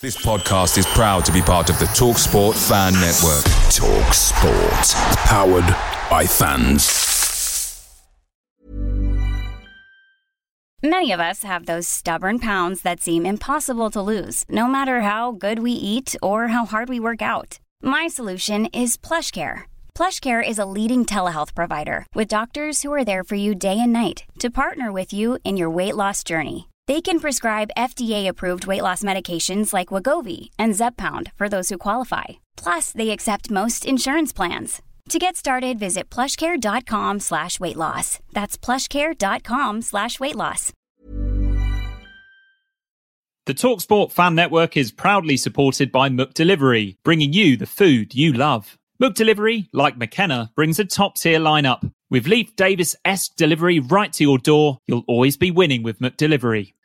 This podcast is proud to be part of the Talk Sport Fan Network. Talk Sport. Powered by fans. Many of us have those stubborn pounds that seem impossible to lose, no matter how good we eat or how hard we work out. My solution is PlushCare. PlushCare is a leading telehealth provider with doctors who are there for you day and night to partner with you in your weight loss journey. They can prescribe FDA-approved weight loss medications like Wegovy and Zepbound for those who qualify. Plus, they accept most insurance plans. To get started, visit plushcare.com slash weight loss. That's plushcare.com slash weight loss. The TalkSport Fan Network is proudly supported by Mook Delivery, bringing you the food you love. Mook Delivery, like McKenna, brings a top-tier lineup. With Leif Davis-esque delivery right to your door, you'll always be winning with McDelivery.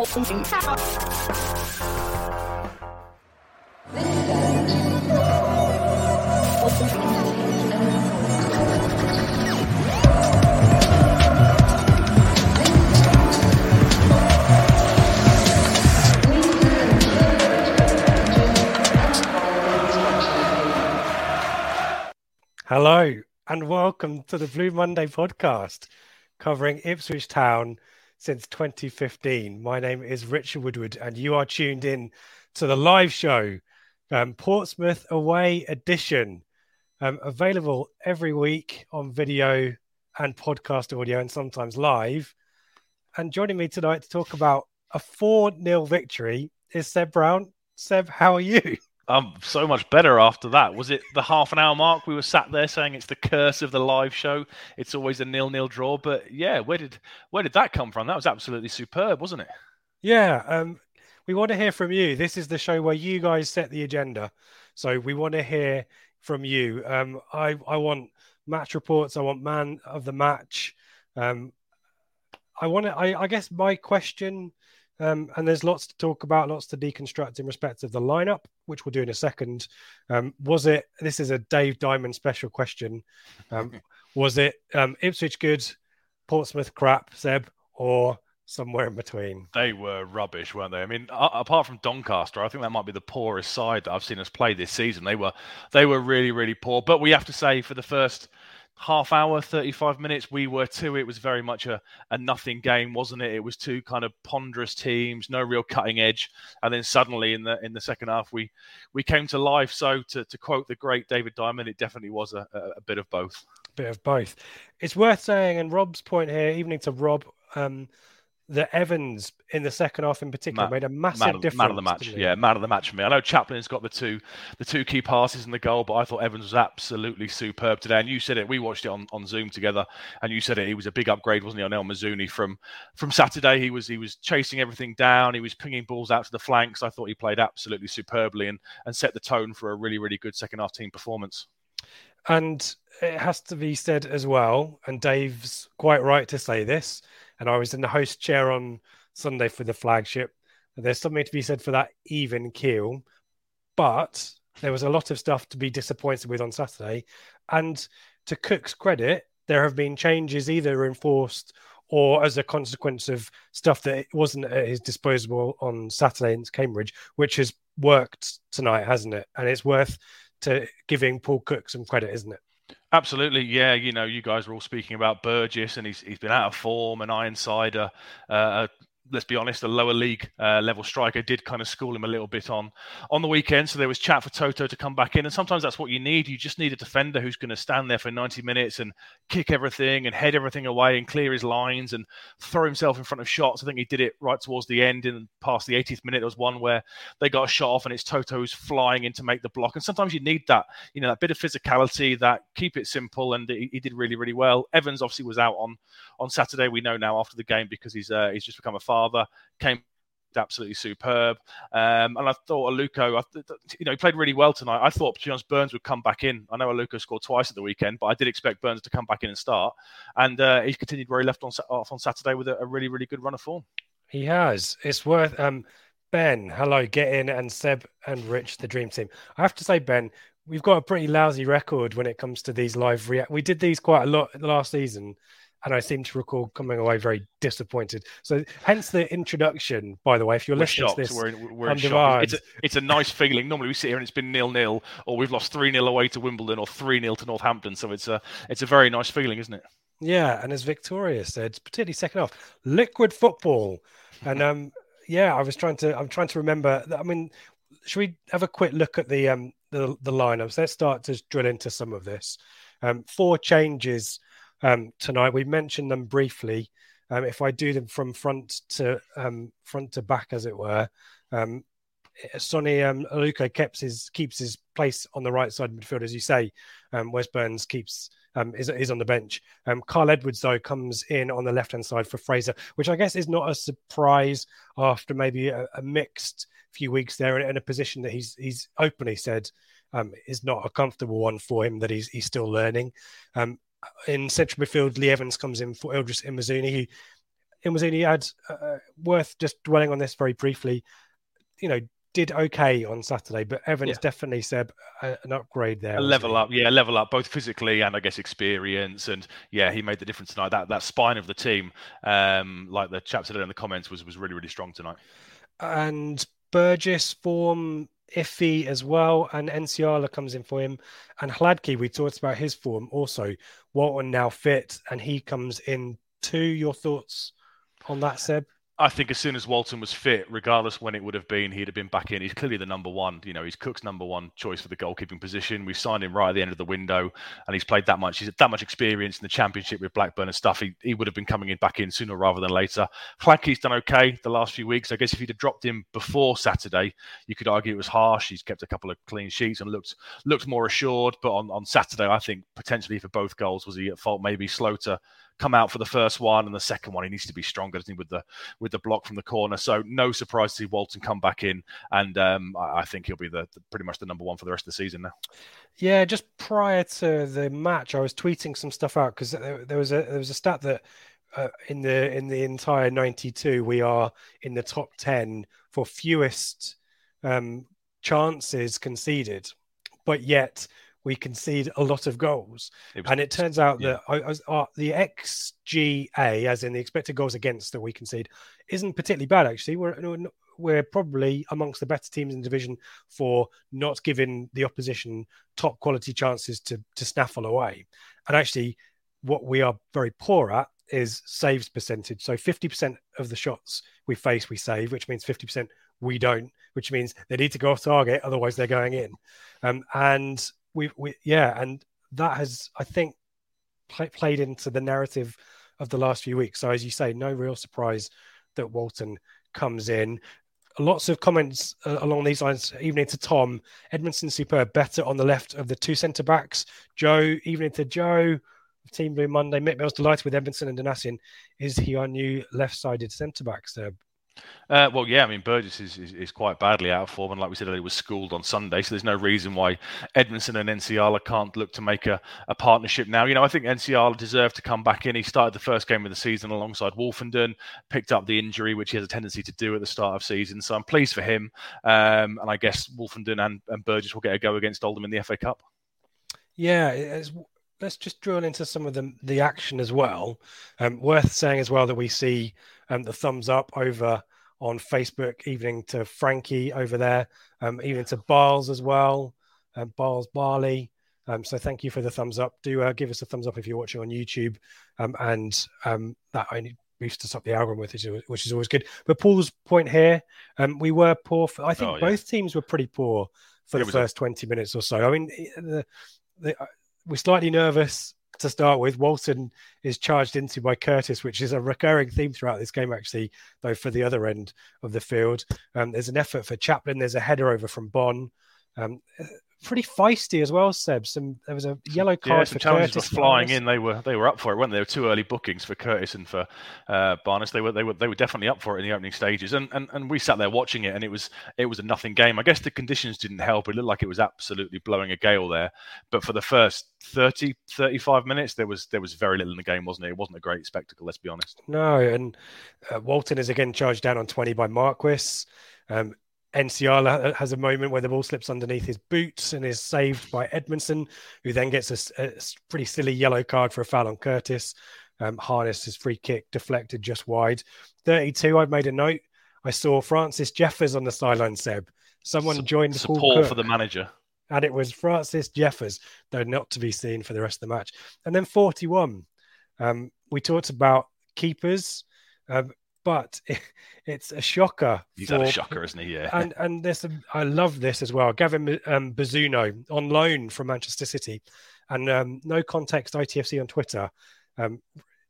Hello and welcome to the Blue Monday podcast covering Ipswich Town since 2015. My name is Richard Woodward and you are tuned in to the live show, um, Portsmouth Away Edition, um, available every week on video and podcast audio and sometimes live. And joining me tonight to talk about a 4 0 victory is Seb Brown. Seb, how are you? I'm so much better after that. Was it the half an hour mark? We were sat there saying it's the curse of the live show. It's always a nil-nil draw. But yeah, where did where did that come from? That was absolutely superb, wasn't it? Yeah, um, we want to hear from you. This is the show where you guys set the agenda, so we want to hear from you. Um, I I want match reports. I want man of the match. Um, I want to. I, I guess my question um, and there's lots to talk about, lots to deconstruct in respect of the lineup, which we'll do in a second. Um, was it? This is a Dave Diamond special question. Um, was it um, Ipswich good, Portsmouth crap, Seb, or somewhere in between? They were rubbish, weren't they? I mean, apart from Doncaster, I think that might be the poorest side that I've seen us play this season. They were, they were really, really poor. But we have to say, for the first half hour, 35 minutes, we were two. It was very much a, a nothing game, wasn't it? It was two kind of ponderous teams, no real cutting edge. And then suddenly in the in the second half, we we came to life. So to, to quote the great David Diamond, it definitely was a, a, a bit of both. Bit of both. It's worth saying, and Rob's point here, evening to Rob, um, that Evans in the second half in particular made a massive man of, difference. Man of the match, yeah, man of the match for me. I know Chaplin's got the two the two key passes in the goal, but I thought Evans was absolutely superb today. And you said it, we watched it on, on Zoom together, and you said it. He was a big upgrade, wasn't he, on El Mizouni from from Saturday? He was he was chasing everything down. He was pinging balls out to the flanks. I thought he played absolutely superbly and and set the tone for a really really good second half team performance. And it has to be said as well, and Dave's quite right to say this and I was in the host chair on Sunday for the flagship. There's something to be said for that even keel, but there was a lot of stuff to be disappointed with on Saturday. And to Cook's credit, there have been changes either enforced or as a consequence of stuff that wasn't at his disposal on Saturday in Cambridge, which has worked tonight, hasn't it? And it's worth to giving Paul Cook some credit, isn't it? Absolutely, yeah. You know, you guys were all speaking about Burgess, and he's he's been out of form, and Ironside, uh, uh, let's be honest, a lower league uh, level striker did kind of school him a little bit on on the weekend. So there was chat for Toto to come back in, and sometimes that's what you need. You just need a defender who's going to stand there for 90 minutes and kick everything and head everything away and clear his lines and throw himself in front of shots. I think he did it right towards the end and past the 80th minute. There was one where they got a shot off and it's Toto who's flying in to make the block. And sometimes you need that, you know, that bit of physicality, that keep it simple. And he, he did really, really well. Evans obviously was out on on Saturday. We know now after the game because he's uh, he's just become a father father, came absolutely superb. Um, and I thought Aluko, you know, he played really well tonight. I thought Jones Burns would come back in. I know Aluko scored twice at the weekend, but I did expect Burns to come back in and start. And uh, he's continued where he left on, off on Saturday with a, a, really, really good run of form. He has. It's worth. Um, Ben, hello, get in, and Seb and Rich, the dream team. I have to say, Ben, we've got a pretty lousy record when it comes to these live react. We did these quite a lot last season, and I seem to recall coming away very disappointed. So, hence the introduction. By the way, if you're we're listening shocked. to this, we're, in, we're in shock. It's a, it's a nice feeling. Normally, we sit here and it's been nil nil, or we've lost three 0 away to Wimbledon, or three 0 to Northampton. So it's a it's a very nice feeling, isn't it? Yeah, and as Victoria said, particularly second half, liquid football, and um, yeah, I was trying to I'm trying to remember. I mean, should we have a quick look at the um the the lineups? Let's start to drill into some of this. Um, four changes um, tonight. We mentioned them briefly. Um, if I do them from front to um, front to back, as it were, um, Sonny um, Aluko keeps his keeps his place on the right side midfield, as you say. Um, Wes Burns keeps um, is is on the bench. Um, Kyle Edwards though comes in on the left hand side for Fraser, which I guess is not a surprise after maybe a, a mixed few weeks there in, in, a position that he's he's openly said um, is not a comfortable one for him that he's he's still learning. Um, in central midfield, Lee Evans comes in for Idris El Mizouni. Who El Mizouni had uh, worth just dwelling on this very briefly. You know, did okay on Saturday, but Evans yeah. definitely said uh, an upgrade there. A level up, yeah, level up, both physically and I guess experience. And yeah, he made the difference tonight. That that spine of the team, um, like the chap said in the comments, was was really really strong tonight. And Burgess form iffy as well, and Nsiala comes in for him. And Hladky, we talked about his form also. Walton now fit, and he comes in too. Your thoughts on that, Seb? I think as soon as Walton was fit, regardless when it would have been, he'd have been back in. He's clearly the number one. You know, he's Cook's number one choice for the goalkeeping position. We signed him right at the end of the window, and he's played that much. He's that much experience in the championship with Blackburn and stuff. He, he would have been coming in back in sooner rather than later. Hladky's done okay the last few weeks. I guess if he'd have dropped him before Saturday, you could argue it was harsh. He's kept a couple of clean sheets and looked looked more assured. But on, on Saturday, I think potentially for both goals was he at fault, maybe slow to come out for the first one and the second one he needs to be stronger doesn't he, with the with the block from the corner. So no surprise to see Walton come back in and um, I, I, think he'll be the, the, pretty much the number one for the rest of the season now. Yeah just prior to the match I was tweeting some stuff out because there, there, was a there was a stat that uh, in the in the entire 92 we are in the top 10 for fewest um, chances conceded. But yet we concede a lot of goals. It was, and it turns out yeah. that uh, the XGA, as in the expected goals against that we concede, isn't particularly bad, actually. We're, we're probably amongst the better teams in the division for not giving the opposition top quality chances to, to snaffle away. And actually, what we are very poor at is saves percentage. So 50% of the shots we face, we save, which means 50% we don't, which means they need to go off target, otherwise they're going in. Um, and we, we yeah, and that has I think play, played into the narrative of the last few weeks. So as you say, no real surprise that Walton comes in. Lots of comments uh, along these lines, even into Tom. Edmundson superb, better on the left of the two centre backs. Joe, even into Joe, Team Blue Monday. Mick Mills delighted with Edmundson and Donacien. Is he our new left sided centre back, Seb? Uh, well, yeah, I mean, Burgess is, is, is, quite badly out of form, and like we said, he was schooled on Sunday, so there's no reason why Edmundson and Nsiala can't look to make a, a partnership now. You know, I think Nsiala deserved to come back in. He started the first game of the season alongside Woolfenden, picked up the injury, which he has a tendency to do at the start of season, so I'm pleased for him. Um, and I guess Woolfenden and, and Burgess will get a go against Oldham in the FA Cup. Yeah, let's just drill into some of the the action as well. Um, worth saying as well that we see um, the thumbs up over on Facebook, evening to Frankie over there, um, evening to Barles as well, um, Barles Barley. Um, so thank you for the thumbs up. Do uh, give us a thumbs up if you're watching on YouTube, um, and um, that only boosts up the algorithm, which is, which is always good. But Paul's point here, um, we were poor. For, I think oh, yeah. both teams were pretty poor for it the first a... 20 minutes or so. I mean, the, the, uh, we're slightly nervous to start with, Walton is charged into by Curtis, which is a recurring theme throughout this game, actually, though for the other end of the field. Um, there's an effort for Chaplin, there's a header over from Bonne. Um, pretty feisty as well, Seb. Some there was a yellow card yeah, for challenges Curtis were flying Barnes. in. They were they were up for it, weren't they? There were two early bookings for Curtis and for uh, Barnes. They were they were they were definitely up for it in the opening stages, and, and and we sat there watching it, and it was it was a nothing game. I guess the conditions didn't help. It looked like it was absolutely blowing a gale there, but for the first 30, 35 minutes, there was there was very little in the game, wasn't it? It wasn't a great spectacle. Let's be honest. No, and uh, Walton is again charged down on twenty by Marquis. Um, Nsiala has a moment where the ball slips underneath his boots and is saved by Edmundson, who then gets a, a pretty silly yellow card for a foul on Curtis. Um, Harness his free kick deflected just wide. 32, I've made a note. I saw Francis Jeffers on the sideline, Seb. Someone Su- joined support for the manager. And it was Francis Jeffers, though not to be seen for the rest of the match. And then 41. Um, we talked about keepers. Um, but it, it's a shocker. He's for, had a shocker, isn't he? Yeah. And and this, I love this as well. Gavin um, Bazunu on loan from Manchester City, and um, no context ITFC on Twitter um,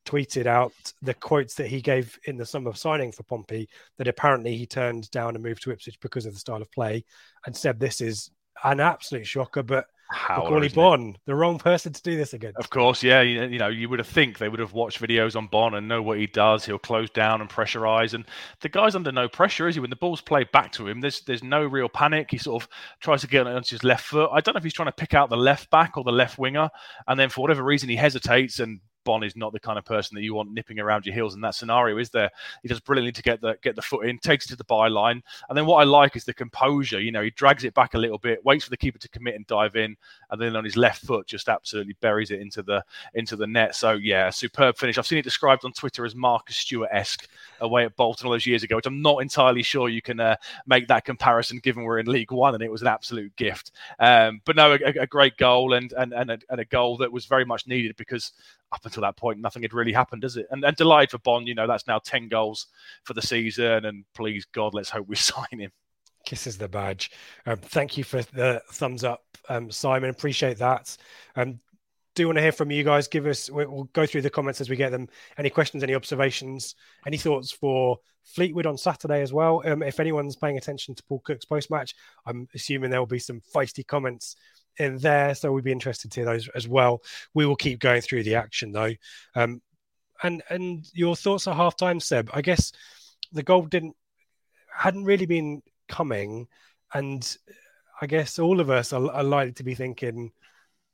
tweeted out the quotes that he gave in the summer of signing for Pompey. That apparently he turned down and moved to Ipswich because of the style of play, and said this is an absolute shocker, but Macauley Bonne, the wrong person to do this again. Of course, yeah. You, you, know, you would have think they would have watched videos on Bonne and know what he does. He'll close down and pressurize, and the guy's under no pressure, is he? When the ball's played back to him, there's there's no real panic. He sort of tries to get onto his left foot. I don't know if he's trying to pick out the left back or the left winger, and then for whatever reason he hesitates and Bonne is not the kind of person that you want nipping around your heels in that scenario, is there? He does brilliantly to get the get the foot in, takes it to the byline, and then what I like is the composure. You know, he drags it back a little bit, waits for the keeper to commit and dive in, and then on his left foot just absolutely buries it into the into the net. So yeah, superb finish. I've seen it described on Twitter as Marcus Stewart esque away at Bolton all those years ago, which I'm not entirely sure you can uh, make that comparison given we're in League One and it was an absolute gift. Um, but no, a, a, great goal and and and a, and a goal that was very much needed because up until that point, nothing had really happened, does it? And, and delighted for Bonne, you know, that's now 10 goals for the season. And please, God, let's hope we sign him. Kisses the badge. Um, thank you for the thumbs up, um, Simon. Appreciate that. Um, do want to hear from you guys. Give us, we'll go through the comments as we get them. Any questions, any observations, any thoughts for Fleetwood on Saturday as well? Um, if anyone's paying attention to Paul Cook's post match, I'm assuming there will be some feisty comments in there. So we'd be interested to hear those as well. We will keep going through the action though. Um, and and your thoughts at halftime, Seb? I guess the goal didn't hadn't really been coming, and I guess all of us are, are likely to be thinking,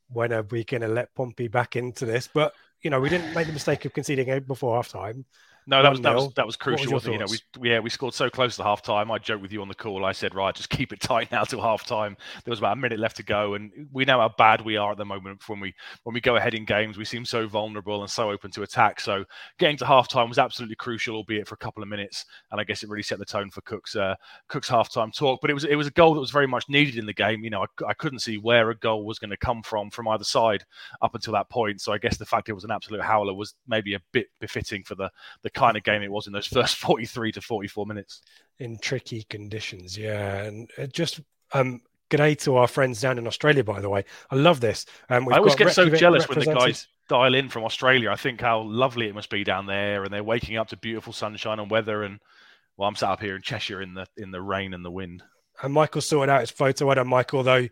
when are we going to let Pompey back into this? But you know, we didn't make the mistake of conceding before halftime. No, that was that was that was crucial. Was you know, we yeah we scored so close to half time. I joked with you on the call. I said, right, just keep it tight now till half time. There was about a minute left to go, and we know how bad we are at the moment. When we when we go ahead in games, we seem so vulnerable and so open to attack. So getting to half time was absolutely crucial, albeit for a couple of minutes. And I guess it really set the tone for Cook's uh, Cook's half time talk. But it was it was a goal that was very much needed in the game. You know, I, I couldn't see where a goal was going to come from from either side up until that point. So I guess the fact it was an absolute howler was maybe a bit befitting for the the kind of game it was in those first 43 to 44 minutes. In tricky conditions, yeah. And just um, g'day to our friends down in Australia, by the way. I love this. Um, I always get so jealous when the guys dial in from Australia. I think how lovely it must be down there, and they're waking up to beautiful sunshine and weather. And well, I'm sat up here in Cheshire in the in the rain and the wind. And Michael sorted out his photo. I don't, Michael, though.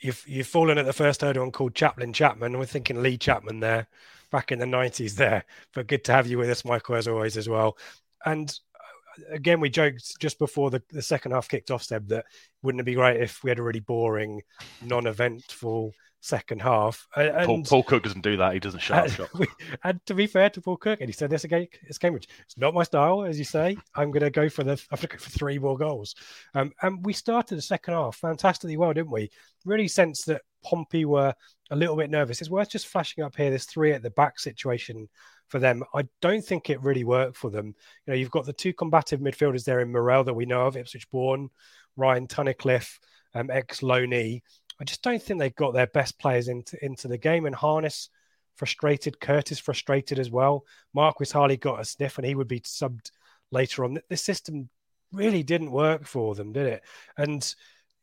You've you've fallen at the first hurdle and called Chaplin Chapman. We're thinking Lee Chapman there back in the 90s there. But good to have you with us, Michael, as always, as well. And uh, again, we joked just before the, the second half kicked off, Seb, that wouldn't it be great if we had a really boring, non eventful second half. And, Paul, Paul, Cook doesn't do that. He doesn't shut and, up and to be fair to Paul Cook, and he said this again, it's Cambridge. It's not my style, as you say. I'm going to go for the. I'm going to go for three more goals. Um, and we started the second half fantastically well, didn't we? Really sense that Pompey were a little bit nervous. It's worth just flashing up here this three at the back situation for them. I don't think it really worked for them. You know, you've got the two combative midfielders there in Morrell that we know of, Ipswich born, Ryan Tunnicliffe, um, ex Loney. I just don't think they got their best players into into the game. And Harness frustrated, Curtis frustrated as well. Marquis Harley got a sniff, and he would be subbed later on. The system really didn't work for them, did it? And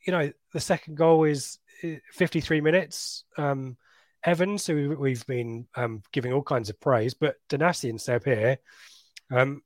you know, the second goal is 53 minutes. Um, Evans, who we've been um, giving all kinds of praise, but Donacien Seb here. Um,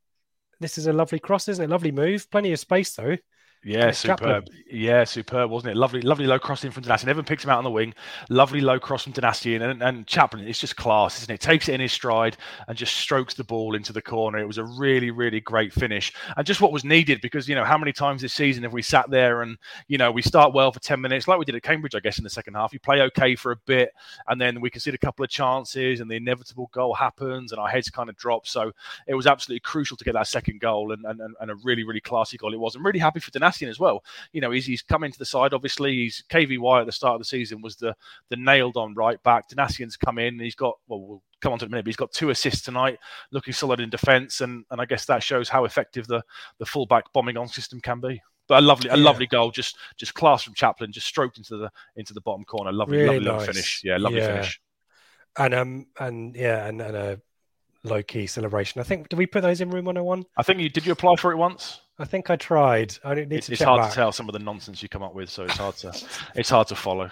this is a lovely cross, isn't it? Lovely move. Plenty of space though. Yeah, superb. Yeah, superb, wasn't it? Lovely, lovely low crossing from Donacien. Everyone picks him out on the wing. Lovely low cross from Donacien and, and Chaplin. It's just class, isn't it? Takes it in his stride and just strokes the ball into the corner. It was a really, really great finish and just what was needed because you know how many times this season have we sat there and you know we start well for ten minutes like we did at Cambridge, I guess, in the second half. You play okay for a bit and then we concede a couple of chances and the inevitable goal happens and our heads kind of drop. So it was absolutely crucial to get that second goal and, and, and a really, really classy goal it was. I'm really happy for As well. You know, he's, he's come into the side. Obviously, he's KVY at the start of the season was the the nailed on right back. Donacien's come in. he's got well, we'll come on to it in a minute. But he's got two assists tonight, looking solid in defence, and and I guess that shows how effective the the fullback bombing on system can be. But a lovely, a yeah. lovely goal, just just class from Chaplin, just stroked into the into the bottom corner. Lovely, really lovely nice. finish. Yeah, lovely yeah. finish. And um and yeah, and, and a low key celebration. I think did we put those in room 101? I think you did. You apply for it once? I think I tried. I need to. It's hard back. to tell some of the nonsense you come up with, so it's hard to it's hard to follow.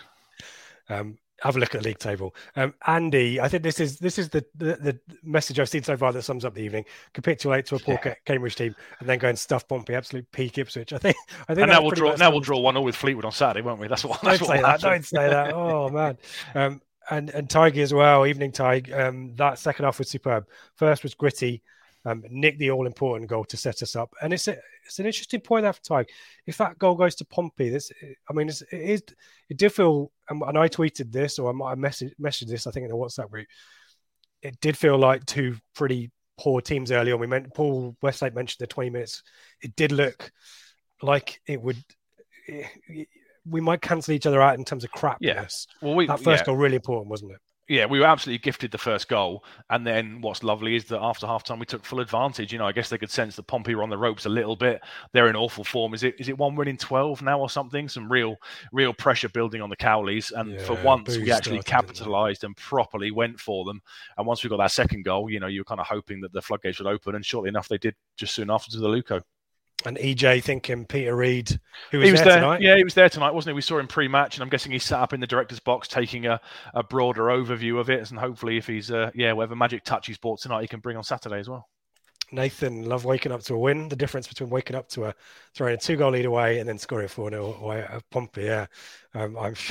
Um, have a look at the league table. Um, Andy, I think this is this is the, the, the message I've seen so far that sums up the evening. Capitulate to a poor yeah. Cambridge team and then go and stuff Pompey. Absolute peak Ipswich. I think. I think. And now we'll draw. Now we'll draw one all with Fleetwood on Saturday, won't we? That's what. That's don't what say that. Don't say that. Oh man. Um, and and Tigey as well. Evening Tig. Um, that second half was superb. First was gritty. Um, nick the all important goal to set us up, and it's a, it's an interesting point after time. If that goal goes to Pompey, this I mean, it's, it is it did feel, and, I tweeted this or I might have messaged, messaged this. I think in the WhatsApp group, it did feel like two pretty poor teams early on. We meant Paul Westlake mentioned the twenty minutes. It did look like it would. It, we might cancel each other out in terms of crap. Yes. Well, we, that first yeah. goal really important, wasn't it? Yeah, we were absolutely gifted the first goal. And then what's lovely is that after half time we took full advantage. You know, I guess they could sense that Pompey were on the ropes a little bit. They're in awful form. Is it is it one win in twelve now or something? Some real real pressure building on the Cowleys. And yeah, for once we actually capitalised and properly went for them. And once we got that second goal, you know, you were kind of hoping that the floodgates would open. And shortly enough they did just soon after to the Luco. And EJ thinking Peter Reid, who was, he was there, there, tonight. Yeah, he was there tonight, wasn't he? We saw him pre-match, and I'm guessing he sat up in the director's box taking a, a broader overview of it. And hopefully, if he's uh, yeah, whatever magic touch he's brought tonight, he can bring on Saturday as well. Nathan, love waking up to a win. The difference between waking up to a throwing a two goal lead away and then scoring a four 0 away at Pompey. Yeah, um, I'm.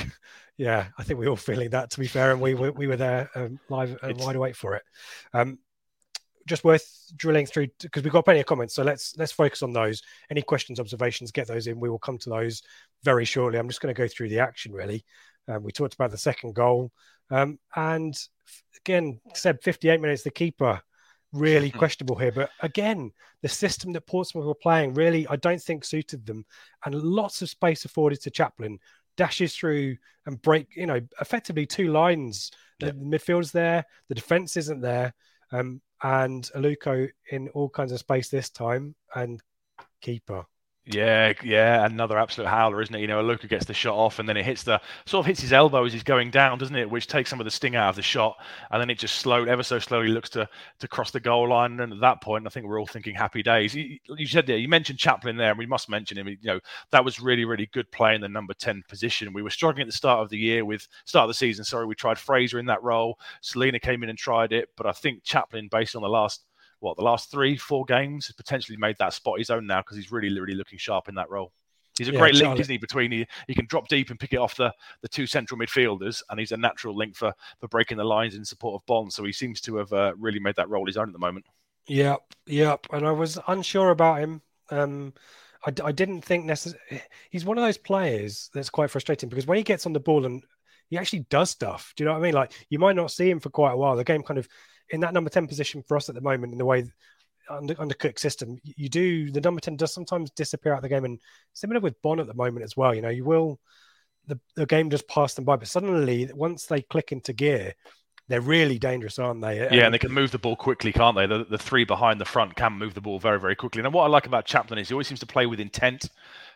Yeah, I think we're all feeling that. To be fair, and we we, we were there um, live and wide awake for it. Um, just worth drilling through because we've got plenty of comments. So let's let's focus on those. Any questions, observations, get those in. We will come to those very shortly. I'm just going to go through the action really. Um, we talked about the second goal, um, and again, said 58 minutes. The keeper really questionable here, but again, the system that Portsmouth were playing really, I don't think suited them, and lots of space afforded to Chaplin. Dashes through and break, you know, effectively two lines. The midfield's there, the defense isn't there. Um, and Aluko in all kinds of space this time, and keeper. Yeah, yeah, another absolute howler, isn't it? You know, Luca gets the shot off, and then it hits the sort of hits his elbow as he's going down, doesn't it? Which takes some of the sting out of the shot, and then it just slow, ever so slowly looks to to cross the goal line. And at that point, I think we're all thinking happy days. You, you said there, you mentioned Chaplin there, and we must mention him. You know, that was really, really good play in the number ten position. We were struggling at the start of the year with start of the season. Sorry, we tried Fraser in that role. Celina came in and tried it, but I think Chaplin, based on the last what the last three, four games, has potentially made that spot his own now because he's really, really looking sharp in that role. He's a yeah, great link, isn't he? Between he, he can drop deep and pick it off the, the two central midfielders, and he's a natural link for for breaking the lines in support of Bonne. So he seems to have uh, really made that role his own at the moment. Yep, yep. And I was unsure about him. Um, I, I didn't think necessarily. He's one of those players that's quite frustrating because when he gets on the ball and he actually does stuff. Do you know what I mean? Like you might not see him for quite a while. The game kind of in that number 10 position for us at the moment, in the way under, under Cook system, you do the number 10 does sometimes disappear out of the game. And similar with Bonne at the moment as well, you know, you will, the, the game just pass them by, but suddenly once they click into gear, they're really dangerous, aren't they? Yeah, and they can move the ball quickly, can't they? The, the three behind the front can move the ball very, very quickly. And what I like about Chaplin is he always seems to play with intent.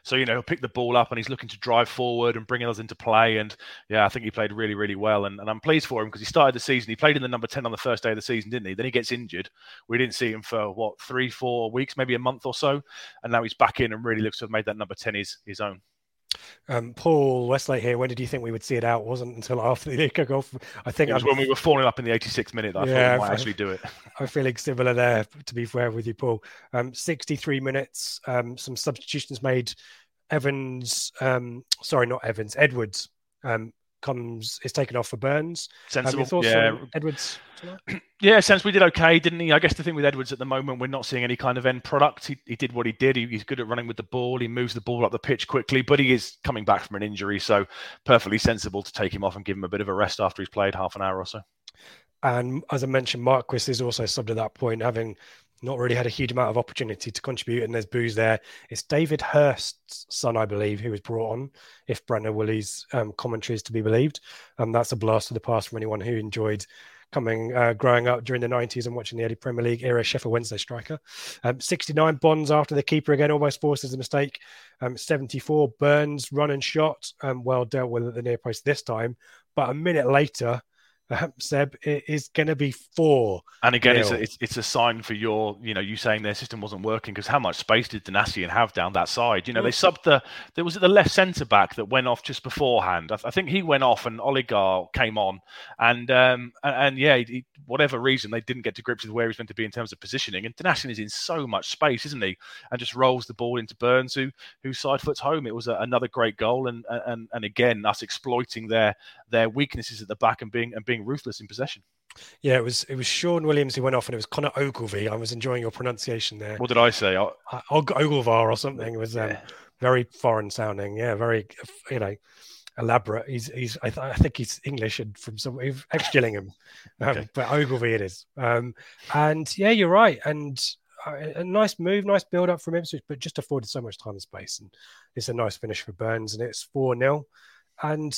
So, you know, he'll pick the ball up and he's looking to drive forward and bring us into play. And yeah, I think he played really, really well. And, and I'm pleased for him because he started the season. He played in the number 10 on the first day of the season, didn't he? Then he gets injured. We didn't see him for what, three, four weeks, maybe a month or so. And now he's back in and really looks to have made that number 10 his, his own. Um, Paul Westlake here. When did you think we would see it out? It wasn't until after the goal. I think it was I'm, when we were falling up in the 86th minute. I yeah, thought we might actually do it. I'm feeling similar there. To be fair with you, Paul. Um, 63 minutes. Um, some substitutions made Evans, um, sorry, not Evans, Edwards um, comes is taken off for Burns. Sensible, yeah. Edwards. Yeah, since we did okay, didn't he? I guess the thing with Edwards at the moment, we're not seeing any kind of end product. He, he did what he did. He, he's good at running with the ball. He moves the ball up the pitch quickly, but he is coming back from an injury, so perfectly sensible to take him off and give him a bit of a rest after he's played half an hour or so. And as I mentioned, Marquis is also subbed at that point, having not really had a huge amount of opportunity to contribute. And there's booze there. It's David Hirst's son, I believe, who was brought on, if Brandon Woolley's um, commentary is to be believed. And that's a blast of the past from anyone who enjoyed coming, uh, growing up during the 90s and watching the early Premier League era Sheffield Wednesday striker. Um, 69 Bonne's after the keeper again, almost forces a mistake. Um, 74 Burns, run and shot, um, well dealt with at the near post this time. But a minute later, uh, Seb, it is going to be four. And again, it's a, it's, it's, a sign for your, you know, you saying their system wasn't working because how much space did Donacien have down that side? You know, they mm. subbed the, there was the left centre back that went off just beforehand. I, I, think he went off and Oligar came on. And, um, and, and yeah, he, whatever reason, they didn't get to grips with where he's meant to be in terms of positioning. And Donacien is in so much space, isn't he? And just rolls the ball into Burns, who, who side foots home. It was a, another great goal. And, and, and again, us exploiting their, their weaknesses at the back and being, and being ruthless in possession. Yeah, it was it was Shaun Williams who went off, and it was Connor Ogilvie. I was enjoying your pronunciation there. What did I say? I... Ogilvar or something. It was um, yeah. very foreign sounding. Yeah, very you know elaborate. He's he's I, th- I think he's English and from some ex Gillingham, um, okay. but Ogilvie it is. Um, and yeah, you're right. And a, a nice move, nice build up from Ipswich, but just afforded so much time and space. And it's a nice finish for Burns, and it's four 0 And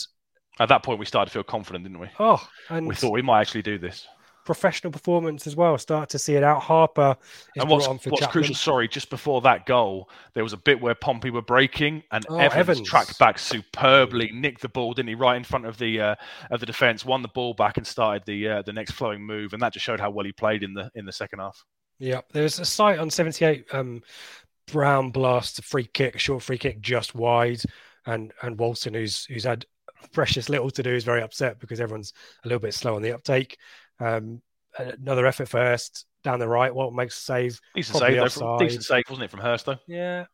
at that point, we started to feel confident, didn't we? Oh, and we thought we might actually do this. Professional performance as well. Start to see it out. Harper and what's, what's Chapman. crucial? Sorry, just before that goal, there was a bit where Pompey were breaking, and oh, Evans, Evans, tracked back superbly, nicked the ball, didn't he? Right in front of the uh, of the defense, won the ball back, and started the uh, the next flowing move, and that just showed how well he played in the in the second half. Yeah, there's a sight on 78. Um, Brown blast, a free kick, short free kick, just wide, and and Walton, who's who's had precious little to do is very upset because everyone's a little bit slow on the uptake. Um, another effort first down the right. What makes a save? Decent save, though, from, decent save, wasn't it, from Hirst though? Yeah.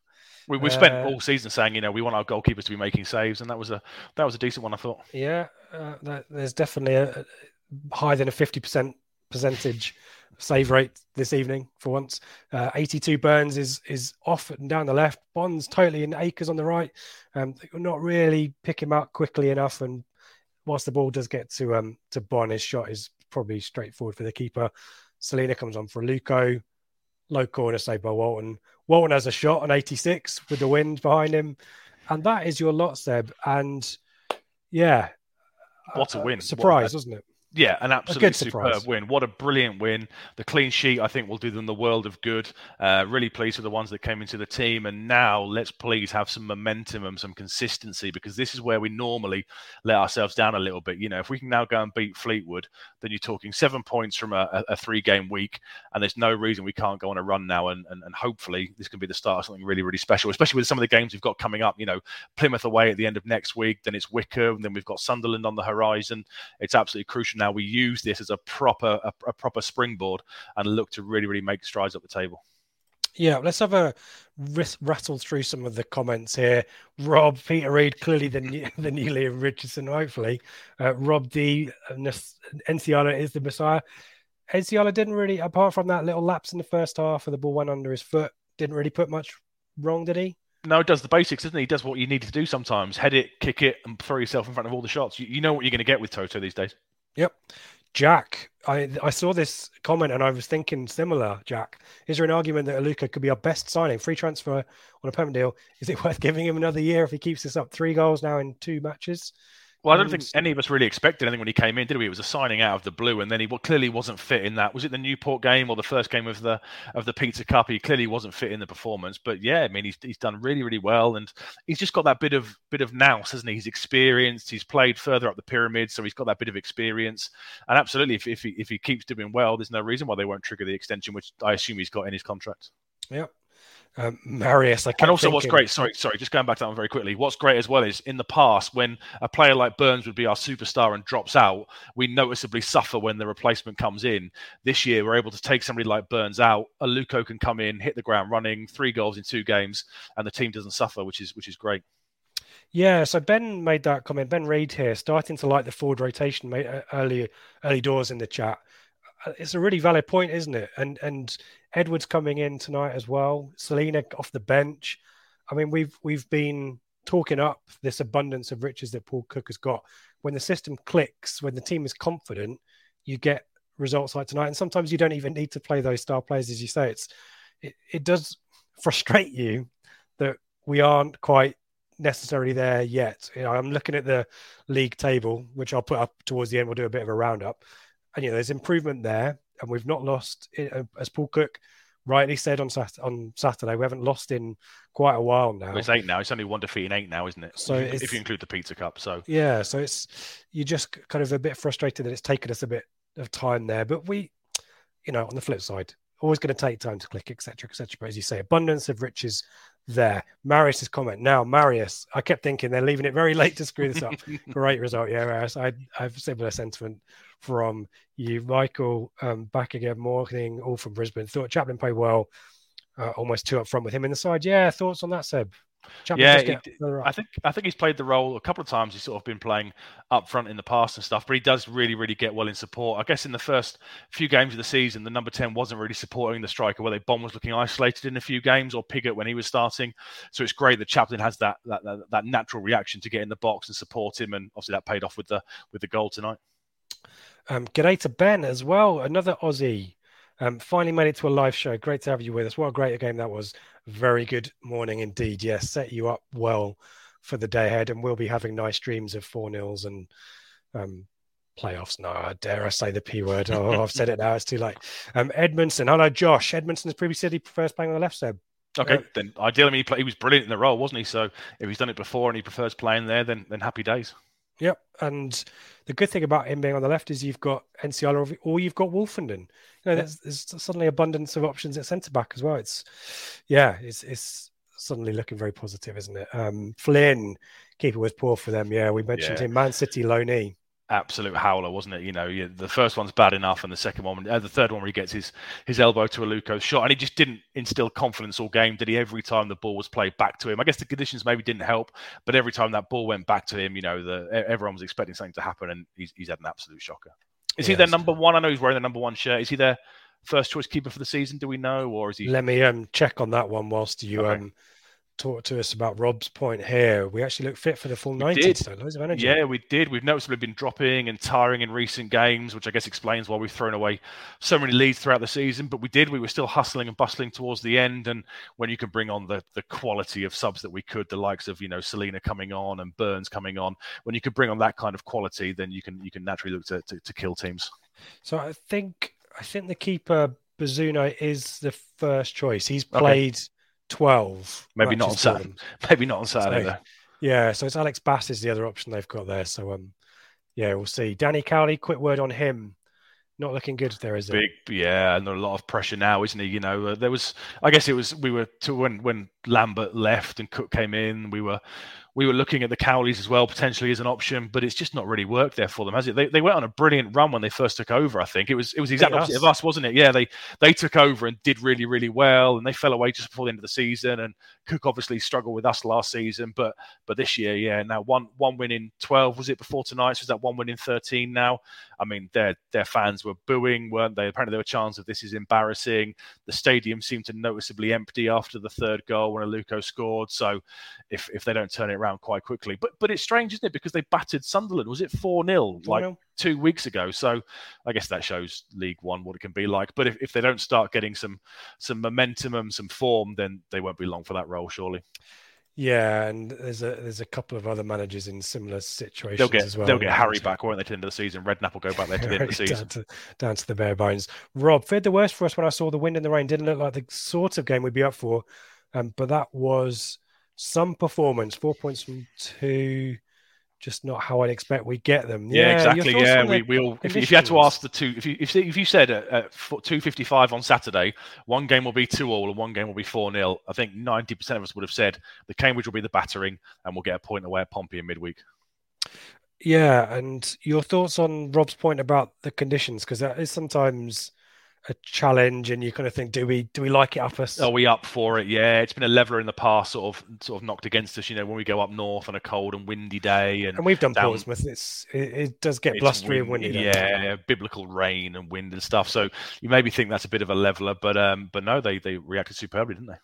We, we spent uh, all season saying, you know, we want our goalkeepers to be making saves, and that was a that was a decent one, I thought. Yeah, uh, that, there's definitely a, a higher than a fifty percent percentage save rate this evening for once. Uh, 82 Burns is is off and down the left. Bonne's totally in Acres on the right. Um, not really pick him up quickly enough. And whilst the ball does get to um to Bonne, his shot is probably straightforward for the keeper. Celina comes on for Luco. Low corner saved by Walton. Walton has a shot on 86 with the wind behind him. And that is your lot, Seb. And yeah. What a win. Surprise, wasn't it? Yeah, an absolutely superb win. What a brilliant win. The clean sheet, I think, will do them the world of good. Uh, really pleased with the ones that came into the team. And now let's please have some momentum and some consistency because this is where we normally let ourselves down a little bit. You know, if we can now go and beat Fleetwood, then you're talking seven points from a, a three game week. And there's no reason we can't go on a run now. And, and, and hopefully this can be the start of something really, really special, especially with some of the games we've got coming up. You know, Plymouth away at the end of next week, then it's Wycombe, and then we've got Sunderland on the horizon. It's absolutely crucial now now we use this as a proper a, a proper springboard and look to really really make strides up the table. Yeah, let's have a rattle through some of the comments here. Rob, Peter Reid, clearly the new, the new Liam Richardson, hopefully. Uh, Rob D, Nsiala is the Messiah. Nsiala didn't really, apart from that little lapse in the first half, where the ball went under his foot, didn't really put much wrong, did he? No, does the basics, doesn't he? He does what you need to do sometimes: head it, kick it, and throw yourself in front of all the shots. You, you know what you're going to get with Toto these days. Yep. Jack, I I saw this comment and I was thinking similar. Jack, is there an argument that Aluko could be our best signing, free transfer on a permanent deal? Is it worth giving him another year if he keeps this up? Three goals now in two matches. Well, I don't think any of us really expected anything when he came in, did we? It was a signing out of the blue, and then he clearly wasn't fit in that. Was it the Newport game or the first game of the of the Pizza Cup? He clearly wasn't fit in the performance. But yeah, I mean, he's he's done really really well, and he's just got that bit of bit of nous, hasn't he? He's experienced. He's played further up the pyramid, so he's got that bit of experience. And absolutely, if if he if he keeps doing well, there's no reason why they won't trigger the extension, which I assume he's got in his contract. Yeah. Um, Marius, I and also thinking... what's great, sorry, sorry, just going back to that one very quickly. What's great as well is in the past when a player like Burns would be our superstar and drops out, we noticeably suffer when the replacement comes in. This year, we're able to take somebody like Burns out. Aluko can come in, hit the ground running, three goals in two games, and the team doesn't suffer, which is which is great. Yeah, so Ben made that comment. Ben Reed here, starting to like the forward rotation uh, early early doors in the chat. It's a really valid point, isn't it? And and Edwards coming in tonight as well. Celina off the bench. I mean, we've we've been talking up this abundance of riches that Paul Cook has got. When the system clicks, when the team is confident, you get results like tonight. And sometimes you don't even need to play those star players, as you say. It's it, it does frustrate you that we aren't quite necessarily there yet. You know, I'm looking at the league table, which I'll put up towards the end. We'll do a bit of a roundup, and you know, there's improvement there and we've not lost, uh, as Paul Cook rightly said on Sat- on Saturday, we haven't lost in quite a while now. Well, it's eight now. It's only one defeat in eight now, isn't it? So if you include the Pizza Cup, so yeah, so it's you're just kind of a bit frustrated that it's taken us a bit of time there, but we, you know, on the flip side, always going to take time to click, etc., etc. But as you say, abundance of riches there. Marius's comment. Now, Marius, I kept thinking they're leaving it very late to screw this up. Great result, yeah, Marius. I, I have similar sentiment from you, Michael. Um, back again, morning, all from Brisbane. Thought Chaplin played well. Uh, almost two up front with him in the side. Yeah, thoughts on that, Seb? Yeah, he, I think I think he's played the role a couple of times. He's sort of been playing up front in the past and stuff, but he does really, really get well in support. I guess in the first few games of the season, the number ten wasn't really supporting the striker. Whether Bonne was looking isolated in a few games or Pigott when he was starting. So it's great that Chaplin has that that, that, that natural reaction to get in the box and support him, and obviously that paid off with the with the goal tonight. Um, g'day to Ben as well, another Aussie. Um, finally made it to a live show. Great to have you with us. What a great game that was. Very good morning indeed. Yes, set you up well for the day ahead, and we'll be having nice dreams of four nils and um, playoffs. No, dare I say the p word? Oh, I've said it now. It's too late. Um, Edmundson. Hello, Josh. Edmundson has previously said he prefers playing on the left side. Okay, uh, then ideally he, play, he was brilliant in the role, wasn't he? So if he's done it before and he prefers playing there, then then happy days. Yep, and the good thing about him being on the left is you've got Nsiala or you've got Woolfenden. You know, there's, there's suddenly abundance of options at centre back as well. It's yeah, it's it's suddenly looking very positive, isn't it? Um, Flynn, keeper was poor for them. Yeah, we mentioned yeah. him. Man City loanee absolute howler, wasn't it? You know, the first one's bad enough, and the second one, uh, the third one, where he gets his his elbow to a Aluko's shot, and he just didn't instill confidence all game, did he? Every time the ball was played back to him, I guess the conditions maybe didn't help, but every time that ball went back to him, you know, the everyone was expecting something to happen, and he's, he's had an absolute shocker. Is yes. he their number one? I know he's wearing the number one shirt. Is he their first choice keeper for the season? Do we know, or is he? Let me um check on that one whilst you okay. um talk to us about Rob's point here. We actually look fit for the full we 90. Did. So loads of energy. Yeah, we did. We've noticeably been dropping and tiring in recent games, which I guess explains why we've thrown away so many leads throughout the season. But we did. We were still hustling and bustling towards the end. And when you can bring on the the quality of subs that we could, the likes of you know Celina coming on and Burns coming on, when you can bring on that kind of quality, then you can you can naturally look to to, to kill teams. So I think I think the keeper Bazunu is the first choice. He's played. Okay 12. Maybe not on Saturday. Maybe not on Saturday, so, Yeah, so it's Alex Bass is the other option they've got there. So, um, yeah, we'll see. Danny Cowley, quick word on him. Not looking good there, is it? Big, yeah, and a lot of pressure now, isn't he? You know, uh, there was, I guess it was, we were to when when Lambert left and Cook came in, we were we were looking at the Cowleys as well potentially as an option, but it's just not really worked there for them, has it? They, they went on a brilliant run when they first took over. I think it was it was exactly opposite of us, wasn't it? Yeah, they they took over and did really really well, and they fell away just before the end of the season. And Cook obviously struggled with us last season, but but this year, yeah, now one one win in twelve was it before tonight? So was that one win in thirteen now? I mean, their their fans were booing, weren't they? Apparently, there were chants of this is embarrassing. The stadium seemed to noticeably empty after the third goal when Aluko scored. So if if they don't turn it around around quite quickly. But but it's strange, isn't it? Because they battered Sunderland. Was it four 0 like two weeks ago? So I guess that shows League One what it can be like. But if, if they don't start getting some some momentum and some form, then they won't be long for that role, surely. Yeah, and there's a there's a couple of other managers in similar situations they'll get, as well. They'll get Harry back, won't they, to the end of the season? Redknapp will go back there to the end of the season. down, to, down to the bare bones. Rob, feared the worst for us when I saw the wind and the rain. Didn't look like the sort of game we'd be up for, um, but that was some performance. Four points from two just not how I'd expect we get them. Yeah, Yeah, exactly. Yeah, we, we all. If, if you had to ask the two, if you if, if you said at, at two fifty five on Saturday, one game will be two all and one game will be four 0 I think ninety percent of us would have said the Cambridge will be the battering and we'll get a point away at Pompey in midweek. Yeah, and your thoughts on Rob's point about the conditions because that is sometimes a challenge, and you kind of think, do we do we like it up us? Are we up for it? Yeah, it's been a leveler in the past, sort of sort of knocked against us. You know, when we go up north on a cold and windy day, and and we've done down- Portsmouth. It's it, it does get blustery and windy. Yeah, biblical rain and wind and stuff. So you maybe think that's a bit of a leveler, but um, but no, they they reacted superbly, didn't they?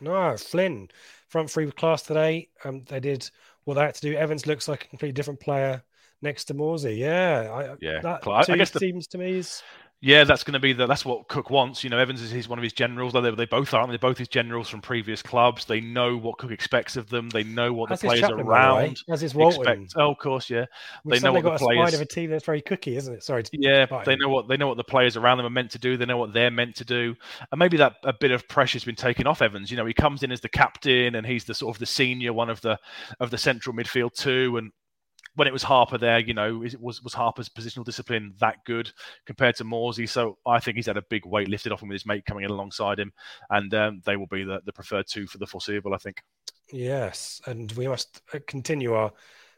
No, Flynn front three with class today. Um, they did what they had to do. Evans looks like a completely different player next to Morsy. Yeah, I, Yeah, that I- I guess the- seems to me is Yeah, that's going to be the, that's what Cook wants. You know, Evans is one of his generals. They, they both are. They're both his generals from previous clubs. They know what Cook expects of them. They know what as the players Chapman, by the way, around as is Walton. expect. Oh, of course, yeah. We've they know what got the a players. of a team that's very cookie, isn't it? Sorry. To, Yeah, Right. they know what they know what the players around them are meant to do. They know what they're meant to do, and maybe that a bit of pressure's been taken off Evans. You know, he comes in as the captain, and he's the sort of the senior one of the of the central midfield too. And when it was Harper there, you know, is- was was Harper's positional discipline that good compared to Morsy? So I think he's had a big weight lifted off him with his mate coming in alongside him, and um, they will be the, the preferred two for the foreseeable. I think. Yes, and we must uh, continue our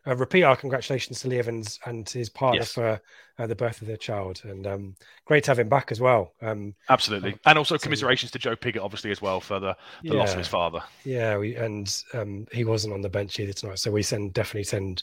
uh, repeat our congratulations to Lee Evans and his partner Yes. for uh, the birth of their child, and um, great to have him back as well. Um, Absolutely, Oh, and also so- commiserations to Joe Pigott, obviously as well for the, the loss of his father. yeah, we and um, he wasn't on the bench either tonight, so we send definitely send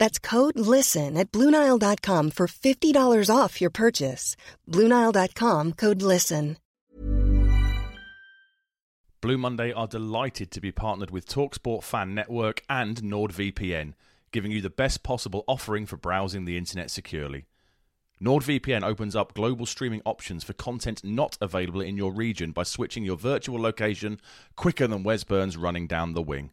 That's code LISTEN at Bluenile.com for $50 off your purchase. Bluenile.com code LISTEN. Blue Monday are delighted to be partnered with Talksport Fan Network and NordVPN, giving you the best possible offering for browsing the internet securely. NordVPN opens up global streaming options for content not available in your region by switching your virtual location quicker than Wes Burns running down the wing.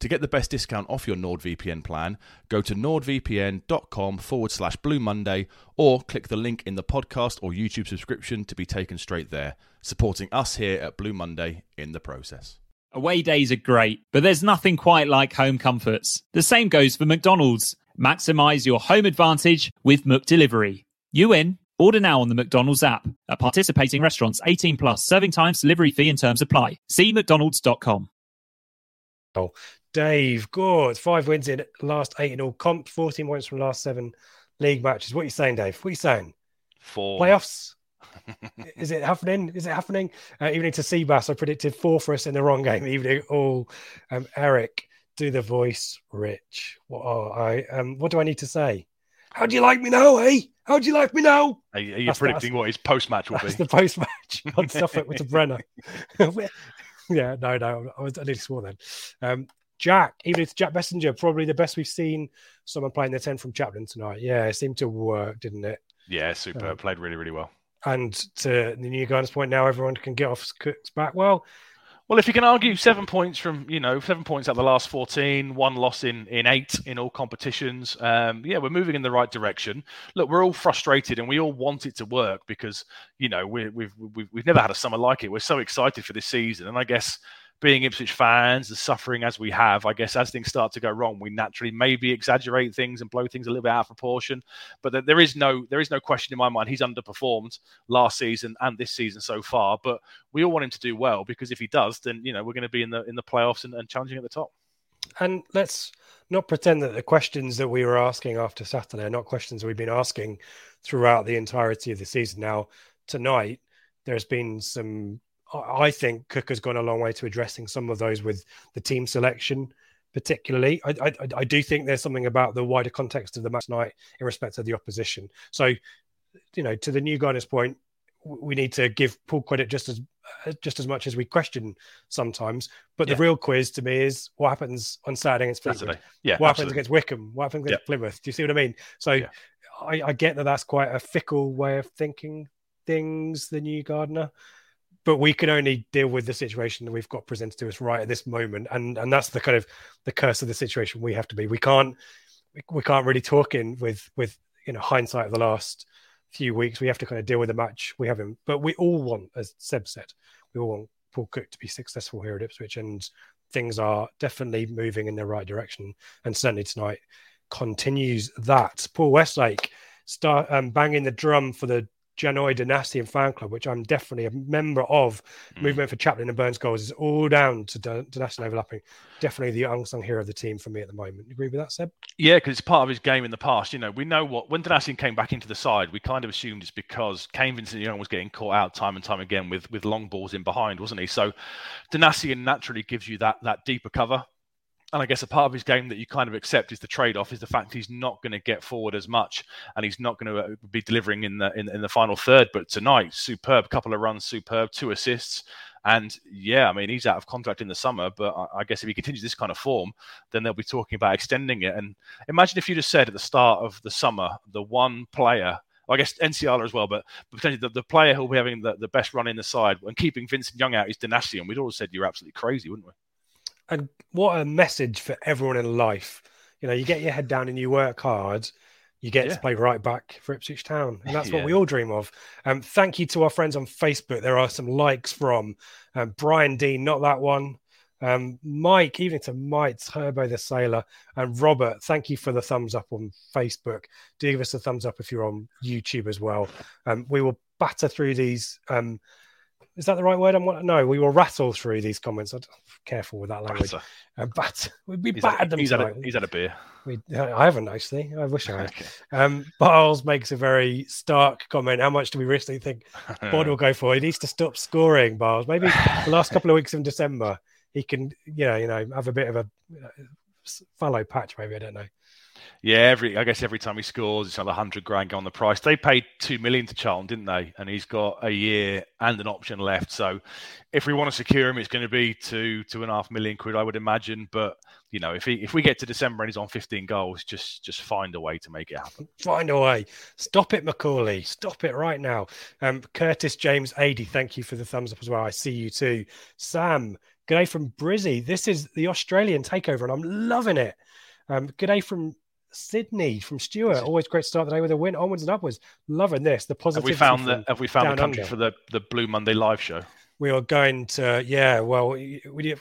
To get the best discount off your NordVPN plan, go to nordvpn.com forward slash Blue Monday or click the link in the podcast or YouTube subscription to be taken straight there, supporting us here at Blue Monday in the process. Away days are great, but there's nothing quite like home comforts. The same goes for McDonald's. Maximize your home advantage with McDelivery. You in? Order now on the McDonald's app. At participating restaurants, 18 plus, serving times, delivery fee and terms apply. See mcdonalds.com. Dave, good. Five wins in last eight in all comp, 14 points from last seven league matches. What are you saying, Dave? What are you saying? Four. Playoffs? Is it happening? Is it happening? Uh, evening to Seabass, I predicted four for us in the wrong game. Evening all. Um, Eric, do the voice, Rich. What are I? Um, what do I need to say? How do you like me now, eh? How do you like me now? Are you, That's- predicting what his post match will be? The post match on Suffolk with the Brenner. yeah, no, no, I, was, I nearly swore then. Um, Jack, even if it's Jack Messenger, probably the best we've seen someone playing the 10 from Chaplin tonight. Yeah, it seemed to work, didn't it? yeah, super. Uh, Played really, really well. And to the new guidance point now, everyone can get off Cook's back. Well, Well, if you can argue seven points from, you know, seven points out of the last 14, one loss in, in eight in all competitions, um, yeah, we're moving in the right direction. Look, we're all frustrated and we all want it to work because, you know, we, we've, we've, we've never had a summer like it. We're so excited for this season. And I guess being Ipswich fans, and suffering as we have, I guess as things start to go wrong, we naturally maybe exaggerate things and blow things a little bit out of proportion. But there- is no there is no question in my mind he's underperformed last season and this season so far. But we all want him to do well because if he does, then you know we're going to be in the in the playoffs and, and challenging at the top. and let's not pretend that the questions that we were asking after Saturday are not questions we've been asking throughout the entirety of the season. Now, tonight, there's been some I think Cook has gone a long way to addressing some of those with the team selection, particularly. I, I, I do think there's something about the wider context of the match tonight in respect of the opposition. So, you know, to the new guidance point, we need to give Paul credit just as uh, just as much as we question sometimes. But yeah. the real quiz to me is what happens on Saturday against Fleetwood. Saturday. Yeah, what absolutely. happens against Wycombe? What happens against yeah. Plymouth? Do you see what I mean? So yeah. I, I, get that that's quite a fickle way of thinking things. The new Gardner, but we can only deal with the situation that we've got presented to us right at this moment, and and that's the kind of the curse of the situation we have to be. We can't we can't really talk in with with you know hindsight of the last few weeks. We have to kind of deal with the match we have him, but we all want, as Seb said, we all want Paul Cook to be successful here at Ipswich, and things are definitely moving in the right direction. And certainly tonight continues that. Paul Westlake start um, banging the drum for the Janoi Donacien fan club, which I'm definitely a member of. Mm. Movement for Chaplin and Burns goals is all down to Donacien overlapping. Definitely the unsung hero of the team for me at the moment. You agree with that, Seb? Yeah, because it's part of his game in the past. You know, we know what when Donacien came back into the side, we kind of assumed it's because Kane Vincent Young was getting caught out time and time again with with long balls in behind, wasn't he? So Donacien naturally gives you that that deeper cover and I guess a part of his game that you kind of accept is the trade-off is the fact he's not going to get forward as much, and he's not going to uh, be delivering in the in, in the final third. But tonight, superb, couple of runs, superb, two assists, and yeah, I mean he's out of contract in the summer, but I, I guess if he continues this kind of form, then they'll be talking about extending it. And imagine if you just said at the start of the summer, the one player I guess Nsiala as well, but, potentially the, the, player who'll be having the, the best run in the side and keeping Vincent Young out is Donacien. We'd all said you're absolutely crazy, wouldn't we? And what a message for everyone in life. You know, you get your head down and you work hard, you get yeah. to play right back for Ipswich Town. And that's yeah. what we all dream of. Um, thank you to our friends on Facebook. There are some likes from um, Brian Dean, not that one. Um, Mike, even to Mike Turbo the Sailor, and Robert, thank you for the thumbs up on Facebook. Do give us a thumbs up if you're on YouTube as well. Um, we will batter through these um, is that the right word? I'm no. We will rattle through these comments. I'm careful with that language. Uh, but we he's battered them. He's had, a, he's had a beer. We, I haven't actually. I wish I had. okay. um, Barles makes a very stark comment. How much do we really think Bod will go for? He needs to stop scoring, Barles. Maybe the last couple of weeks in December, he can, you know, you know, have a bit of a uh, fallow patch. Maybe I don't know. Yeah, every I guess every time he scores, it's another hundred grand on the price. They paid two million to Charlton, didn't they? And he's got a year and an option left. So, if we want to secure him, it's going to be two two and a half million quid, I would imagine. But you know, if he if we get to December and he's on fifteen goals, just just find a way to make it happen. Find a way. Stop it, Macauley. Stop it right now. Um, Curtis James eighty, thank you for the thumbs up as well. I see you too. Sam, G'day from Brizzy. This is the Australian takeover, and I'm loving it. Um, good day from Sydney from Stuart. Always great to start the day with a win, onwards and upwards. Loving this. The positive. Have we found the Have we found the country under. for the the Blue Monday live show? We are going to. Yeah. Well, we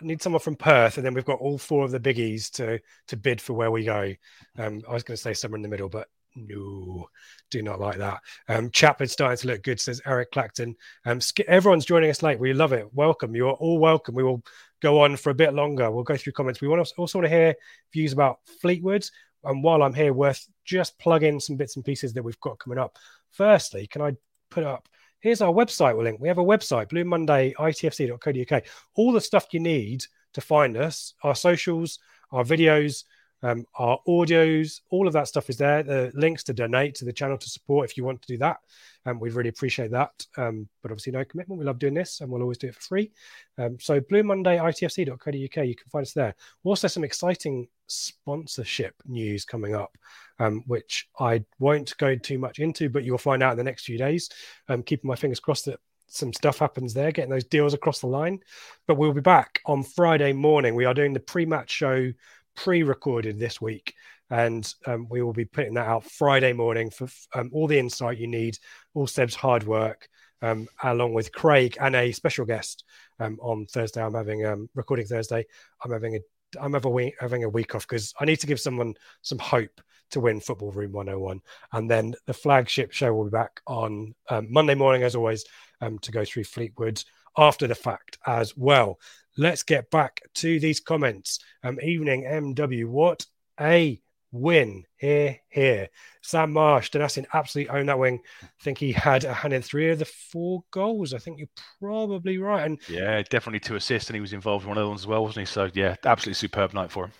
need someone from Perth, and then we've got all four of the biggies to to bid for where we go. Um, I was going to say somewhere in the middle, but no, do not like that. Um, Chaplin's starting to look good, says Eric Clacton. Um, everyone's joining us late. We love it. Welcome. You are all welcome. We will go on for a bit longer. We'll go through comments. We want to also want to hear views about Fleetwood. And while I'm here, worth just plug in some bits and pieces that we've got coming up. Firstly, can I put up? Here's our website link. We have a website, Blue Monday, itfc.co.uk. All the stuff you need to find us, our socials, our videos, um, our audios, all of that stuff is there. The links to donate to the channel to support if you want to do that. Um, we'd really appreciate that. Um, but obviously, no commitment. We love doing this and we'll always do it for free. Um, so, Blue Monday, itfc.co.uk, you can find us there. We'll also, some exciting sponsorship news coming up, um, which I won't go too much into, but you'll find out in the next few days. I'm keeping my fingers crossed that some stuff happens there, getting those deals across the line. But we'll be back on Friday morning. We are doing the pre match show pre-recorded this week, and um, we will be putting that out Friday morning for um, all the insight you need, all Seb's hard work, um, along with Craig and a special guest um, on Thursday. I'm having um, recording Thursday. I'm having a I'm having a week, having a week off because I need to give someone some hope to win Football Room 101. And then the flagship show will be back on um, Monday morning, as always, to go through Fleetwood after the fact as well let's get back to these comments. Um, evening MW, what a win. Here, here. Sam Marsh, Donacien absolutely owned that wing. I think he had a hand in three of the four goals. I think you're probably right. And yeah, definitely two assists, and he was involved in one of the ones as well, wasn't he? So yeah, absolutely superb night for him.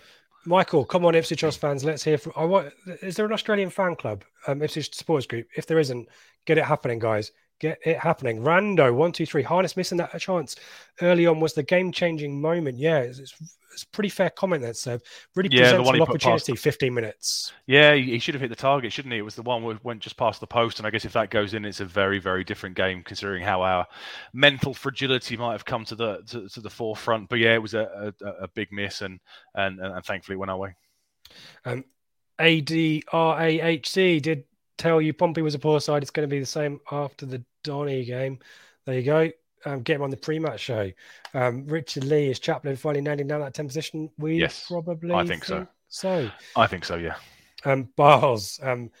Michael, come on, Ipswich Oz fans. Let's hear from. I want. Is there an Australian fan club, um, Ipswich Supporters Group? If there isn't, get it happening, guys. Get it happening. Rando, one, two, three. Harness missing that chance early on was the game changing moment. Yeah, it's, it's, it's pretty fair comment there, Seb. Really yeah, presents an opportunity, 15 minutes. Yeah, he should have hit the target, shouldn't he? It was the one that went just past the post. And I guess if that goes in, it's a very, very different game considering how our mental fragility might have come to the to, to the forefront. But yeah, it was a, a, a big miss and, and, and thankfully it went our way. Um, ADRAHC did tell you Pompey was a poor side. It's going to be the same after the Donny game. There you go. Um, get him on the pre-match show. Um, Richard Lee is Chaplin finally nailing down that 10 position. We yes, probably I think, think, so. So I think so, yeah. Um, Bars, um,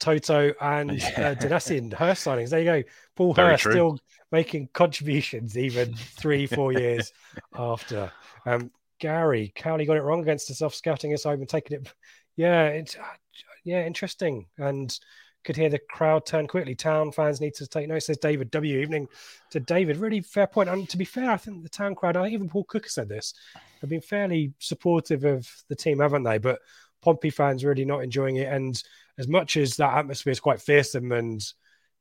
Toto and yeah. uh, Donacien, Hurst signings. There you go. Paul Very Hurst true. still making contributions even three, four years after. Um, Gary, Cowley got it wrong against us off scouting us over and taking it. Yeah, it's yeah, interesting. And could hear the crowd turn quickly. Town fans need to take note. Says David W. Evening to David. Really fair point. And to be fair, I think the town crowd, I think even Paul Cook said this, have been fairly supportive of the team, haven't they? But Pompey fans really not enjoying it. And as much as that atmosphere is quite fearsome and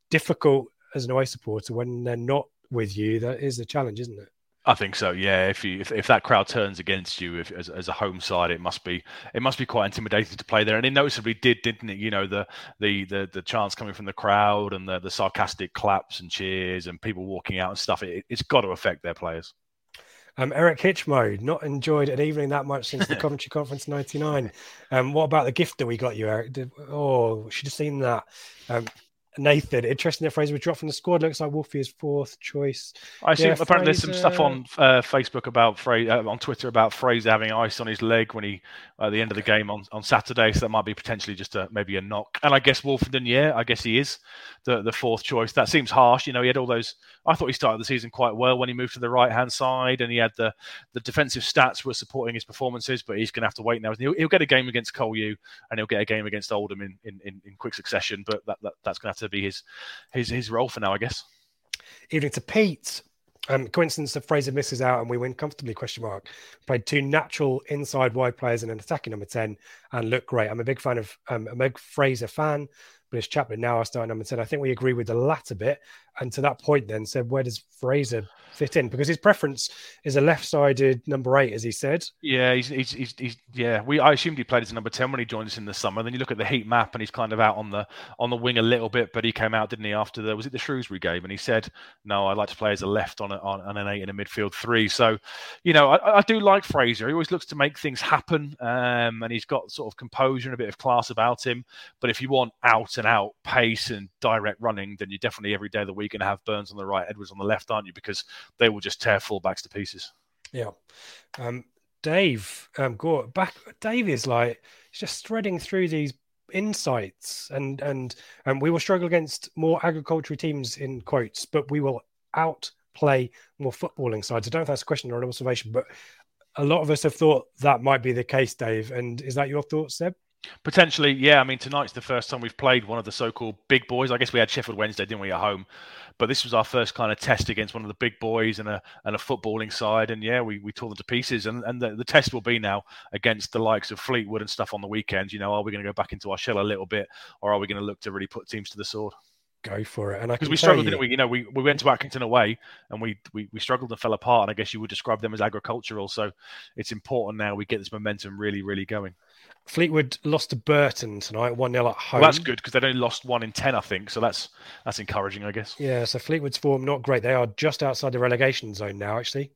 difficult as an away supporter, when they're not with you, that is a challenge, isn't it? I think so. Yeah, if you if, if that crowd turns against you if, as, as a home side, it must be it must be quite intimidating to play there. And it noticeably did, didn't it? You know the the the, the chants coming from the crowd and the, the sarcastic claps and cheers and people walking out and stuff. It, has got to affect their players. Um, Eric Hitchmode, not enjoyed an evening that much since the Coventry Conference '99. Um, what about the gift that we got you, Eric? Did, oh, should have seen that. Um, Nathan, interesting that Fraser was dropped from the squad. Looks like Wolfie is fourth choice. I see. Yeah, apparently, there's some stuff on uh, Facebook about Fraser, uh, on Twitter about Fraser having ice on his leg when he at the end of the game on, on Saturday. So that might be potentially just a maybe a knock. And I guess Woolfenden, yeah, I guess he is the the fourth choice. That seems harsh. You know, he had all those. I thought he started the season quite well when he moved to the right hand side, and he had the the defensive stats were supporting his performances. But he's going to have to wait now. He'll, he'll get a game against Colu, and he'll get a game against Oldham in in, in, in quick succession. But that, that that's going to have to be his his his role for now, I guess. Evening to Pete. Um, coincidence that Fraser misses out and we win comfortably? Question mark. Played two natural inside wide players and an attacking number ten and look great. I'm a big fan of um, a big Fraser fan. But Bliss Chaplin now our starting number 10. I think we agree with the latter bit. And to that point, then said, where does Fraser fit in? Because his preference is a left sided number eight, as he said. Yeah, he's, he's, he's, he's, yeah. We I assumed he played as a number 10 when he joined us in the summer. Then you look at the heat map and he's kind of out on the on the wing a little bit, but he came out, didn't he, after the was it the Shrewsbury game? And he said, No, I like to play as a left on, a, on an eight in a midfield three. So, you know, I, I, do like Fraser. He always looks to make things happen. Um, and he's got sort of composure and a bit of class about him. But if you want out and out pace and direct running, then you're definitely every day of the week going to have Burns on the right, Edwards on the left, aren't you? Because they will just tear fullbacks to pieces. Yeah. Um, Dave, um, back. Dave is like he's just threading through these insights, and and and we will struggle against more agricultural teams in quotes, but we will outplay more footballing sides. I don't know if that's a question or an observation, but a lot of us have thought that might be the case, Dave. And is that your thoughts, Seb? Potentially, yeah. I mean, tonight's the first time we've played one of the so-called big boys. I guess we had Sheffield Wednesday, didn't we, at home? But this was our first kind of test against one of the big boys and a and a footballing side. And yeah, we, we tore them to pieces. And and the, the test will be now against the likes of Fleetwood and stuff on the weekends. You know, are we going to go back into our shell a little bit, or are we going to look to really put teams to the sword? Go for it. And because we struggled, you, didn't we? You know, we, we went to Accrington away and we, we we struggled and fell apart. And I guess you would describe them as agricultural. So it's important now we get this momentum really, really going. Fleetwood lost to Burton tonight, one 0 at home. Well, that's good because they only lost one in ten, I think. So that's that's encouraging, I guess. Yeah. So Fleetwood's form not great. They are just outside the relegation zone now, actually.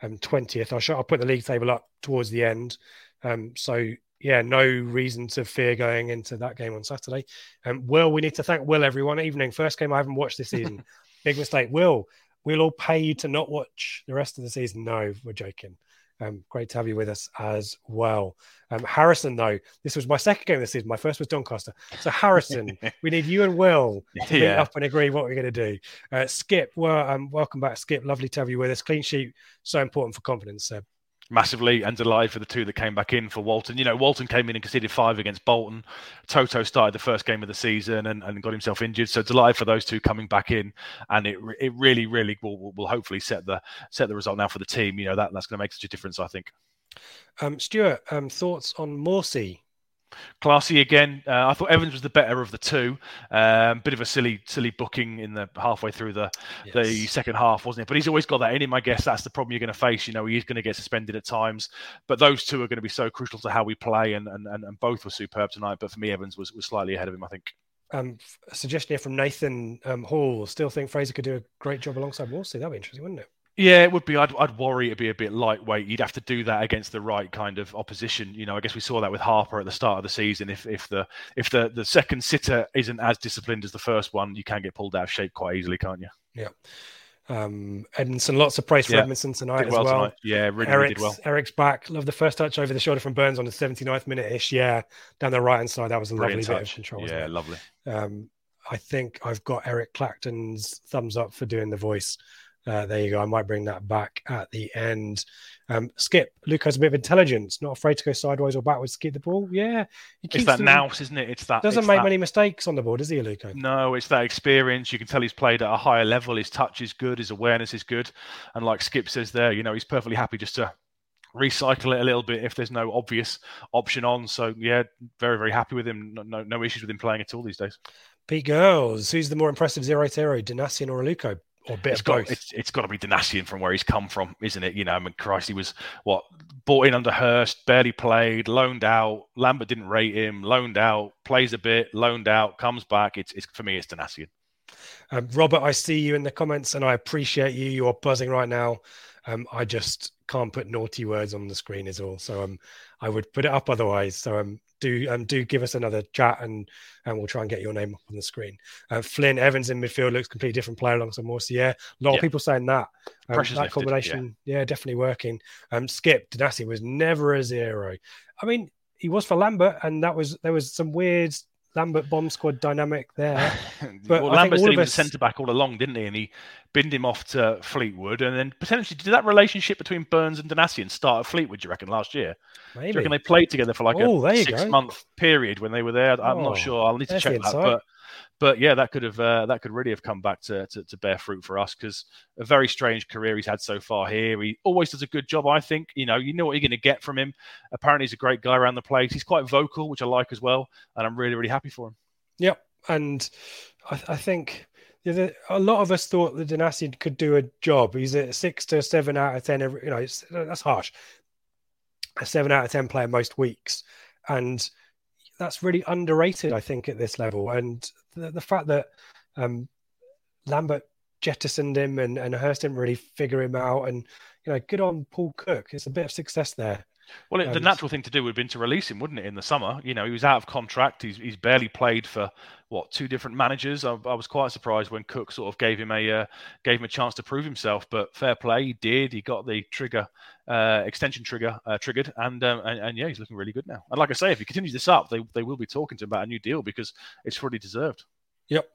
Um, twentieth. I'll show, I'll put the league table up towards the end. Um, so yeah, no reason to fear going into that game on Saturday. Um, Will, we need to thank Will everyone. Evening, first game I haven't watched this season. Big mistake. Will, we'll all pay you to not watch the rest of the season. No, we're joking. Um, great to have you with us as well. Um, Harrison, though, this was my second game this season. My first was Doncaster. So, Harrison, we need you and Will to yeah. meet up and agree what we're going to do. Uh, Skip, well, um, welcome back, Skip. Lovely to have you with us. Clean sheet, so important for confidence, Seb. Massively and delighted for the two that came back in for Walton. You know, Walton came in and conceded five against Bolton. Toto started the first game of the season and, and got himself injured. So delighted for those two coming back in, and it it really really will, will hopefully set the set the result now for the team. You know that that's going to make such a difference. I think. Um, Stuart, um, thoughts on Morsy Classy again. Uh, I thought Evans was the better of the two. Um, bit of a silly, silly booking in the halfway through the yes. the second half, wasn't it? But he's always got that in him. I guess that's the problem you're going to face. You know, he's going to get suspended at times. But those two are going to be so crucial to how we play, and and, and both were superb tonight. But for me, Evans was, was slightly ahead of him. I think. Um, a suggestion here from Nathan um, Hall. Still think Fraser could do a great job alongside Morsy. That'd be interesting, wouldn't it? Yeah, it would be. I'd, I'd worry it'd be a bit lightweight. You'd have to do that against the right kind of opposition. You know, I guess we saw that with Harper at the start of the season. If if the if the, the second sitter isn't as disciplined as the first one, you can get pulled out of shape quite easily, can't you? Yeah. Um, Edmundson, lots of praise for yeah. Edmundson tonight did as well. well. Tonight. Yeah, really, Eric's, did well. Eric's back. Love the first touch over the shoulder from Burns on the 79th minute ish. Yeah, down the right hand side. That was a Brilliant lovely touch. bit of control. Yeah, lovely. Um, I think I've got Eric Clacton's thumbs up for doing the voice uh, there you go. I might bring that back at the end. Um, Skip, Luke has a bit of intelligence, not afraid to go sideways or backwards to keep the ball. Yeah, it's that nous, isn't it? It's that doesn't it's make that... many mistakes on the board, does he, Luke? No, it's that experience. You can tell he's played at a higher level. His touch is good. His awareness is good. And like Skip says there, you know, he's perfectly happy just to recycle it a little bit if there's no obvious option on. So yeah, very very happy with him. No no, no issues with him playing at all these days. Pete Girls, who's the more impressive zero zero, Donacien or Aluko? Or bit it's of got, both. It's, it's got to be Donacien from where he's come from, isn't it? You know, I mean, Christ, he was what bought in under Hurst, barely played, loaned out. Lambert didn't rate him, loaned out, plays a bit, loaned out, comes back. It's, it's for me, it's Donacien. Um, Robert, I see you in the comments, and I appreciate you. You're buzzing right now. Um, I just can't put naughty words on the screen, is all. So um, I would put it up otherwise. So um, do um, do give us another chat and and we'll try and get your name up on the screen. Uh, Flynn Evans in midfield looks completely different player alongside Morse. Yeah, a lot yeah. of people saying that. Um, that lifted, combination, yeah. yeah. definitely working. Um, Skip Donacien was never a zero. I mean, he was for Lambert, and that was there was some weird Lambert bomb squad dynamic there. But well, Lambert said he was us... centre back all along, didn't he? And he binned him off to Fleetwood, and then potentially did that relationship between Burns and Donacien start at Fleetwood? You reckon last year? Maybe. Do you reckon they played together for like oh, a six month period when they were there? I'm oh, not sure. I'll need to check that, but but yeah, that could have uh, that could really have come back to, to, to bear fruit for us because a very strange career he's had so far here. He always does a good job, I think. You know, you know what you're going to get from him. Apparently, he's a great guy around the place. He's quite vocal, which I like as well, and I'm really really happy for him. Yep, and I, I think a lot of us thought that Donacien could do a job. He's a six to seven out of ten. Every, you know, that's harsh. A seven out of ten player most weeks, and that's really underrated, I think, at this level. And the, the fact that um, Lambert jettisoned him and, and Hurst didn't really figure him out. And, you know, good on Paul Cook. It's a bit of success there. Well, the natural thing to do would have been to release him, wouldn't it, in the summer? You know, he was out of contract. He's, he's barely played for what two different managers. I, I was quite surprised when Cook sort of gave him a uh, gave him a chance to prove himself. But fair play, he did. He got the trigger uh, extension trigger uh, triggered, and, um, and, and yeah, he's looking really good now. And like I say, if he continues this up, they they will be talking to him about a new deal because it's fully deserved. Yep.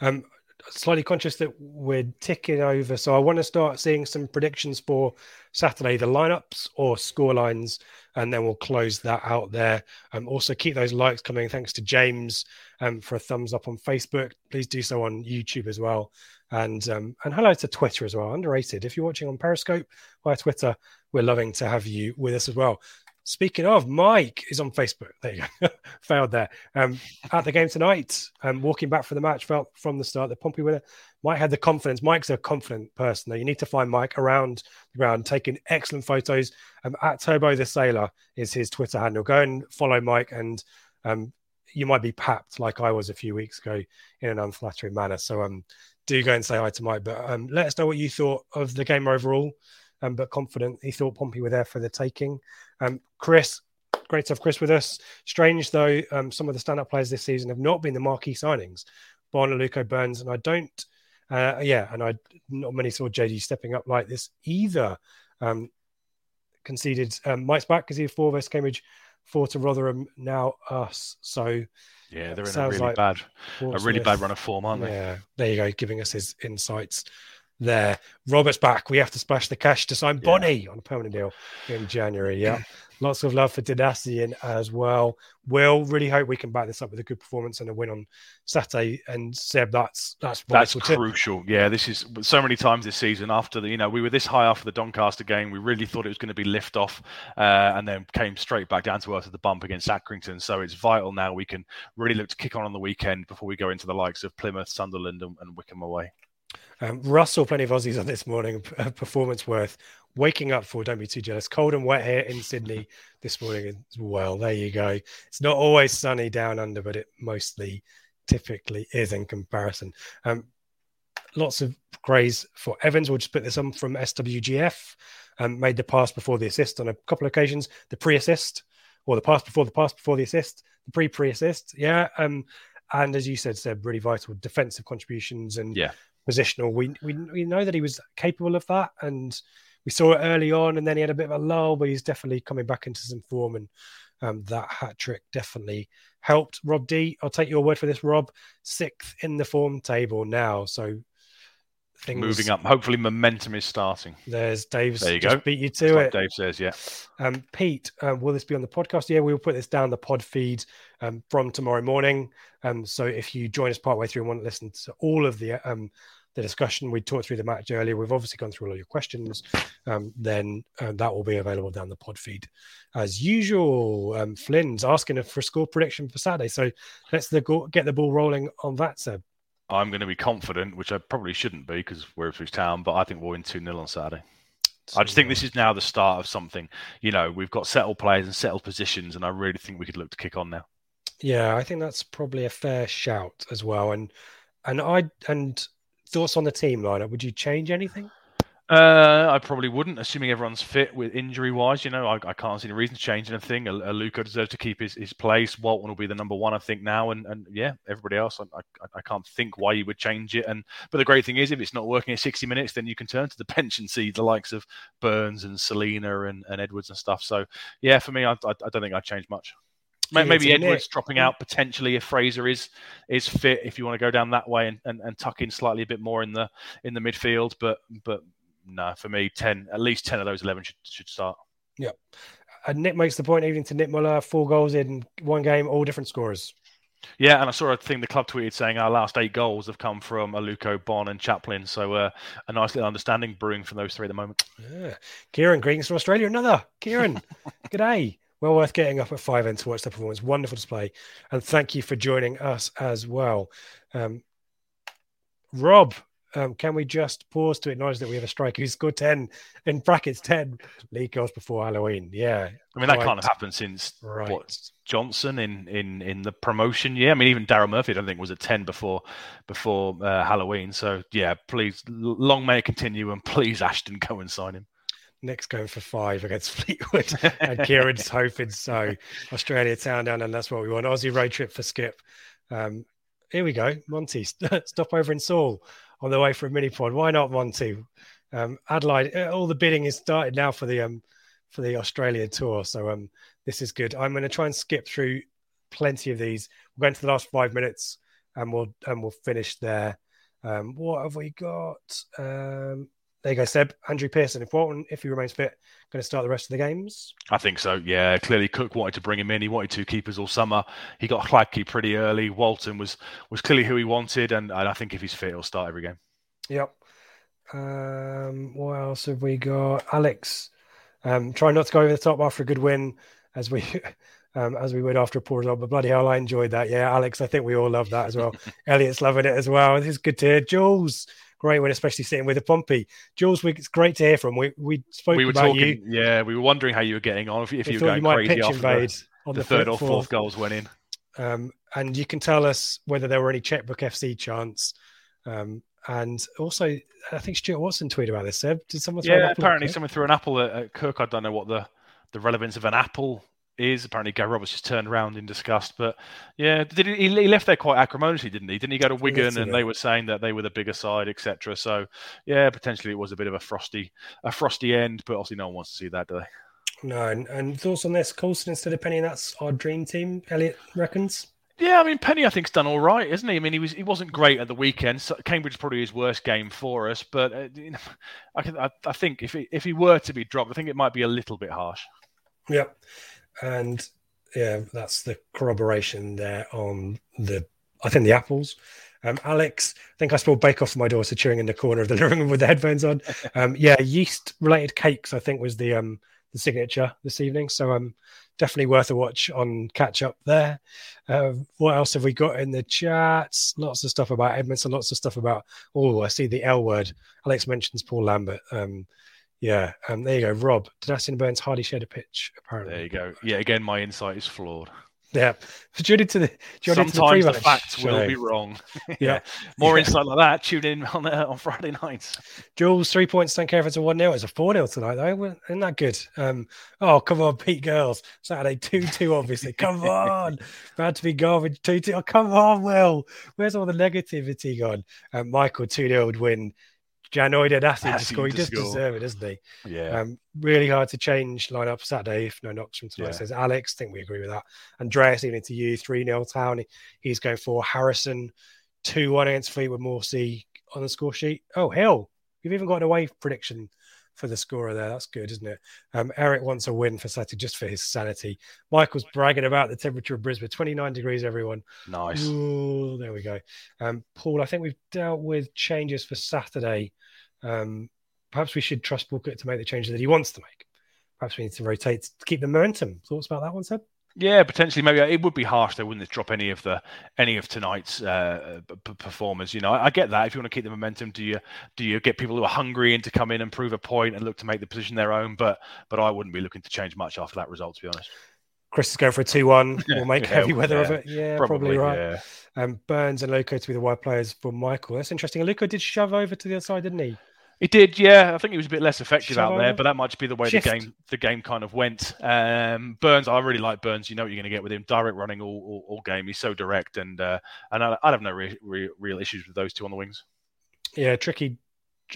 Um, slightly conscious that we're ticking over, so I want to start seeing some predictions for Saturday, the lineups or score lines, and then we'll close that out there. Um, also, keep those likes coming. Thanks to James um, for a thumbs up on Facebook. Please do so on YouTube as well, and um, and hello to Twitter as well. Underrated. If you're watching on Periscope via Twitter, we're loving to have you with us as well. Speaking of, Mike is on Facebook. There you go. Failed there. Um, at the game tonight, um, walking back from the match, felt from the start that Pompey winner. Mike had the confidence. Mike's a confident person. Though. You need to find Mike around the ground, taking excellent photos. Um, at Turbo the Sailor is his Twitter handle. Go and follow Mike, and um, you might be papped like I was a few weeks ago in an unflattering manner. So um, do go and say hi to Mike. But um, let us know what you thought of the game overall um, but confident. He thought Pompey were there for the taking. Um, Chris, great to have Chris with us. Strange though, um, some of the stand-up players this season have not been the marquee signings. Bonner, Luco Burns, and I don't. Uh, yeah, and I not many saw JD stepping up like this either. Um, conceded um, Mike's back because he had four West Cambridge, four to Rotherham, now us. So yeah, they're in a really like bad, a really bad run of form, aren't they? Yeah, there you go, giving us his insights there. Robert's back. We have to splash the cash to sign Bonnie on a permanent deal in January. Yeah. Lots of love for Donacien as well. Will really hope we can back this up with a good performance and a win on Saturday. And Seb, that's that's that's crucial. Yeah, this is so many times this season. After the you know we were this high after the Doncaster game, we really thought it was going to be lift off, uh, and then came straight back down to earth at the bump against Accrington. So it's vital now we can really look to kick on on the weekend before we go into the likes of Plymouth, Sunderland, and, and Wycombe away. Um, Russell, plenty of Aussies on this morning. Performance worth waking up for. Don't be too jealous. Cold and wet here in Sydney this morning as well. There you go. It's not always sunny down under, but it mostly typically is in comparison. Um, lots of praise for Evans. We'll just put this on from SWGF. Um, made the pass before the assist on a couple of occasions. The pre-assist, or the pass before the pass before the assist. The pre-pre-assist. Yeah. Um, and as you said, Seb, really vital defensive contributions and yeah positional. We, we we know that he was capable of that, and we saw it early on, and then he had a bit of a lull, but he's definitely coming back into some form, and um, that hat trick definitely helped. Rob D, I'll take your word for this, Rob. Sixth in the form table now, so things moving up. Hopefully, momentum is starting. There's Dave's. There you go. Beat you to it. Dave says, yeah. Um, Pete, um, will this be on the podcast? Yeah, we will put this down the pod feed um, from tomorrow morning. Um, so if you join us partway through and want to listen to all of the um, the discussion. We talked through the match earlier. We've obviously gone through all your questions. Um, then uh, that will be available down the pod feed as usual. Um, Flynn's asking for a score prediction for Saturday. So let's the go- get the ball rolling on that, Seb. I'm going to be confident, which I probably shouldn't be because we're through Town, but I think we'll win 2 0 on Saturday. I just think this is now the start of something. You know, we've got settled players and settled positions, and I really think we could look to kick on now. Yeah, I think that's probably a fair shout as well. And and I and thoughts on the team lineup? Would you change anything? Uh, I probably wouldn't, assuming everyone's fit with injury wise. You know, I, I can't see any reason to change anything. A, Luca deserves to keep his, his place. Walton will be the number one, I think, now. And, and yeah, everybody else, I, I, I, can't think why you would change it. And But the great thing is, if it's not working at 60 minutes, then you can turn to the bench and see the likes of Burns and Celina and, and Edwards and stuff. So yeah, for me, I, I, I don't think I'd change much. Maybe Edwards Nick. dropping out potentially if Fraser is is fit. If you want to go down that way and, and, and tuck in slightly a bit more in the in the midfield, but but no, for me, ten at least ten of those eleven should should start. Yeah, and Nick makes the point even to Nick Muller, four goals in one game, all different scorers. Yeah, and I saw a thing the club tweeted saying our last eight goals have come from Aluko, Bonne, and Chaplin. So uh, a nice little understanding brewing from those three at the moment. Yeah. Kieran, greetings from Australia. Another Kieran. Good day. Well worth getting up at five and to watch the performance. Wonderful display. And thank you for joining us as well. Um, Rob, um, can we just pause to acknowledge that we have a striker who scored 10 in brackets 10 league goals before Halloween? Yeah. I mean, that right. can't have happened since right. what Johnson in, in, in the promotion year. I mean, even Daryl Murphy, I don't think, was at 10 before before uh, Halloween. So, yeah, please, long may it continue. And please, Ashton, go and sign him. Nick's going for five against Fleetwood, and Kieran's hoping so. Australia town down, and that's what we want. Aussie road trip for Skip. Um, here we go, Monty. Stop over in Seoul on the way for a mini pod. Why not Monty? Um, Adelaide. Uh, all the bidding is started now for the um for the Australia tour, so um this is good. I'm going to try and skip through plenty of these. We're going to the last five minutes, and we'll and we'll finish there. Um, what have we got? Um, there you go, Seb. Andrew Pearson, if Walton, if he remains fit, going to start the rest of the games? I think so. Yeah, clearly Cook wanted to bring him in. He wanted two keepers all summer. He got Hladky pretty early. Walton was was clearly who he wanted, and, and I think if he's fit, he'll start every game. Yep. Um, what else have we got? Alex, um, try not to go over the top after a good win, as we um, as we would after a poor result. But bloody hell, I enjoyed that. Yeah, Alex, I think we all love that as well. Elliot's loving it as well. This is good to hear. Jules great one, especially sitting with a Pompey. Jules, it's great to hear from. We we spoke we were about talking, you. Yeah, we were wondering how you were getting on. If, if you were going you crazy after the, on the, the third or fourth goals went in. Um, and you can tell us whether there were any checkbook FC chants. Um, and also, I think Stuart Watson tweeted about this. Seb, did someone? yeah, apparently someone threw an apple at, at Cook. I don't know what the the relevance of an apple is. Apparently, Gary Roberts just turned around in disgust. But yeah, did he, he left there quite acrimoniously, didn't he? Didn't he go to Wigan and they were saying that they were the bigger side, etc. So yeah, potentially it was a bit of a frosty, a frosty end. But obviously, no one wants to see that, do they? No, and, and thoughts on this, Coulson instead of Penney, that's our dream team. Elliot reckons. Yeah, I mean Penney, I think's done all right, isn't he? I mean, he was he wasn't great at the weekend. So Cambridge probably his worst game for us, but uh, you know, I, can, I, I think if he, if he were to be dropped, I think it might be a little bit harsh. Yep, and yeah, that's the corroboration there on the I think the apples. Um, Alex, I think I spilled bake off my daughter cheering in the corner of the living room with the headphones on. Um, yeah, yeast related cakes, I think was the um the signature this evening. So um definitely worth a watch on catch up there. Uh, what else have we got in the chats? Lots of stuff about Edmundson, lots of stuff about oh, I see the L word. Alex mentions Paul Lambert. Um yeah, um, there you go. Rob, Donacien Burns hardly shared a pitch, apparently. There you go. Yeah, again, my insight is flawed. Yeah. Tune into the Sometimes the, the facts will be wrong. Yeah. More Yeah. insight like that, tune in on uh, on Friday nights. Jules, three points, don't care if it's a 1 0. It's a 4 0 tonight, though. Isn't that good? Um, oh, come on, Pete Girls. Saturday 2 2, obviously. Come on. Bad to be garbage 2 2. Oh, come on, Will. Where's all the negativity gone? Um, Michael 2 0 would win. Janoi Donacien to score. He does score. deserve it, doesn't he? Yeah. Um, really hard to change lineup Saturday if no knocks from tonight, Yeah. says Alex. I think we agree with that. Andreas, even to you, 3 0 town. He's going for Harrison, 2 1 against Fleetwood Morsy on the score sheet. Oh, hell. You've even got an away prediction for the scorer there. That's good, isn't it? Um, Eric wants a win for Saturday just for his sanity. Michael's bragging about the temperature of Brisbane 29 degrees, everyone. nice. Ooh, there we go. Um, Paul, I think we've dealt with changes for Saturday. Um, perhaps we should trust Cook to make the changes that he wants to make. Perhaps we need to rotate to keep the momentum. Thoughts about that one, Seb? Yeah, potentially. Maybe it would be harsh. They wouldn't drop any of the any of tonight's uh, p- performers. You know, I, I get that. If you want to keep the momentum, do you do you get people who are hungry in to come in and prove a point and look to make the position their own? But but I wouldn't be looking to change much after that result, to be honest. Chris is going for a 2 1. We'll make Yeah, heavy weather of it. Yeah, probably, right. Yeah. Um, Burns and Loco to be the wide players for Michael. That's interesting. Loco did shove over to the other side, didn't he? He did, yeah. I think he was a bit less effective Shall out there, but that might just be the way Shift. the game the game kind of went. Um, Burns, I really like Burns. You know what you're going to get with him. Direct running all, all, all game. He's so direct, and uh, and I, I'd have no re- re- real issues with those two on the wings. Yeah, tricky,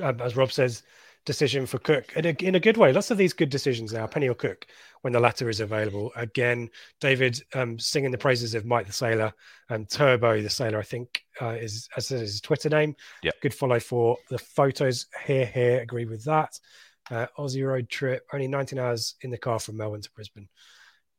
as Rob says, decision for Cook in a, in a good way. Lots of these good decisions now, Penney or Cook, when the latter is available. Again, David um, singing the praises of Mike the Sailor and Turbo the Sailor, I think uh, is as is his Twitter name. Yep. Good follow for the photos. Here, here, agree with that. Uh, Aussie road trip, only 19 hours in the car from Melbourne to Brisbane.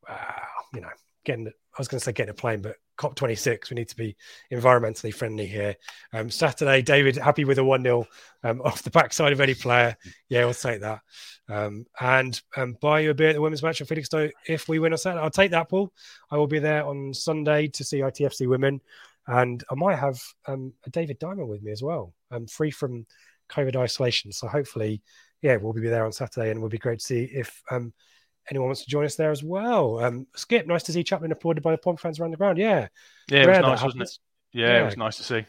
Wow, you know, getting, I was going to say getting a plane, but COP26, we need to be environmentally friendly here. Um, Saturday, David, happy with a 1 0 um, off the backside of any player. Yeah, we'll take that. Um, and um, buy you a beer at the women's match in Felixstowe if we win on Saturday. I'll take that, Paul. I will be there on Sunday to see ITFC women. And I might have um, a David Diamond with me as well. I'm free from COVID isolation. So hopefully, yeah, we'll be there on Saturday and would be great to see if um, anyone wants to join us there as well. Um, Skip, nice to see Chaplin applauded by the Pom fans around the ground. Yeah. Yeah, it was Rare nice, wasn't it? Yeah, Yeah. it was nice to see.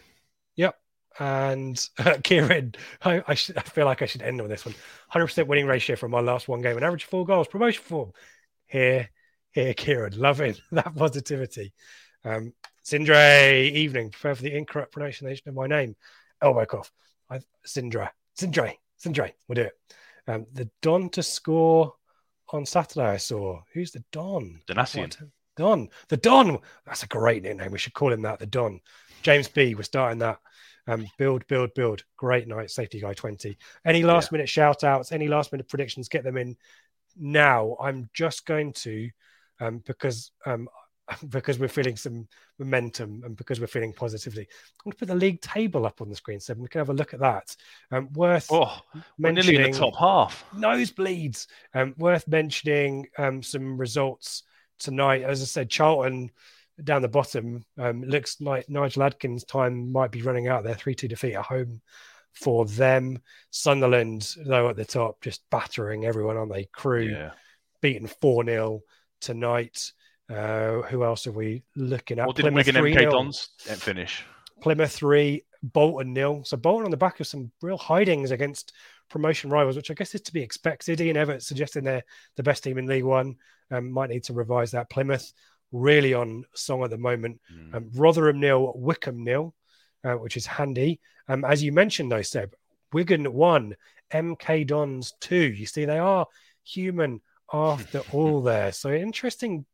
Yep. And uh, Kieran, I, I, should, I feel like I should end on this one. 100% winning ratio from my last one game, an average of four goals, promotion form. Here, here, Kieran, loving that positivity. Um, Sindre, evening, prepare for the incorrect pronunciation of my name. Elbow cough. I, Sindra, Sindre, Sindre, we'll do it. Um, the Don to score on Saturday, I saw. Who's the Don? Donacien. What? Don. The Don. That's a great nickname. We should call him that. The Don. James B. We're starting that. Um, build, build, build. Great night, safety guy 20. Any last minute shout outs, any last minute predictions, get them in now. I'm just going to, um, because um, because we're feeling some momentum and because we're feeling positivity, I'm going to put the league table up on the screen so we can have a look at that. Um, worth Oh, we're nearly in the mentioning- top half. nosebleeds. Um, worth mentioning um, some results tonight. As I said, Charlton down the bottom um, looks like Nigel Adkins' time might be running out there. 3 2 defeat at home for them. Sunderland, though, at the top, just battering everyone on they crew, Yeah. beaten 4 0 tonight. Uh, who else are we looking at? Didn't Wigan 3-0. MK Dons finish? Plymouth three, Bolton nil. So Bolton on the back of some real hidings against promotion rivals, which I guess is to be expected. Ian Evatt suggesting they're the best team in League One. Um, might need to revise that. Plymouth really on song at the moment. Mm. Um, Rotherham nil, Wycombe nil, uh, which is handy. Um, as you mentioned, though, Seb, Wigan one, MK Dons two. You see, they are human after all there. So interesting.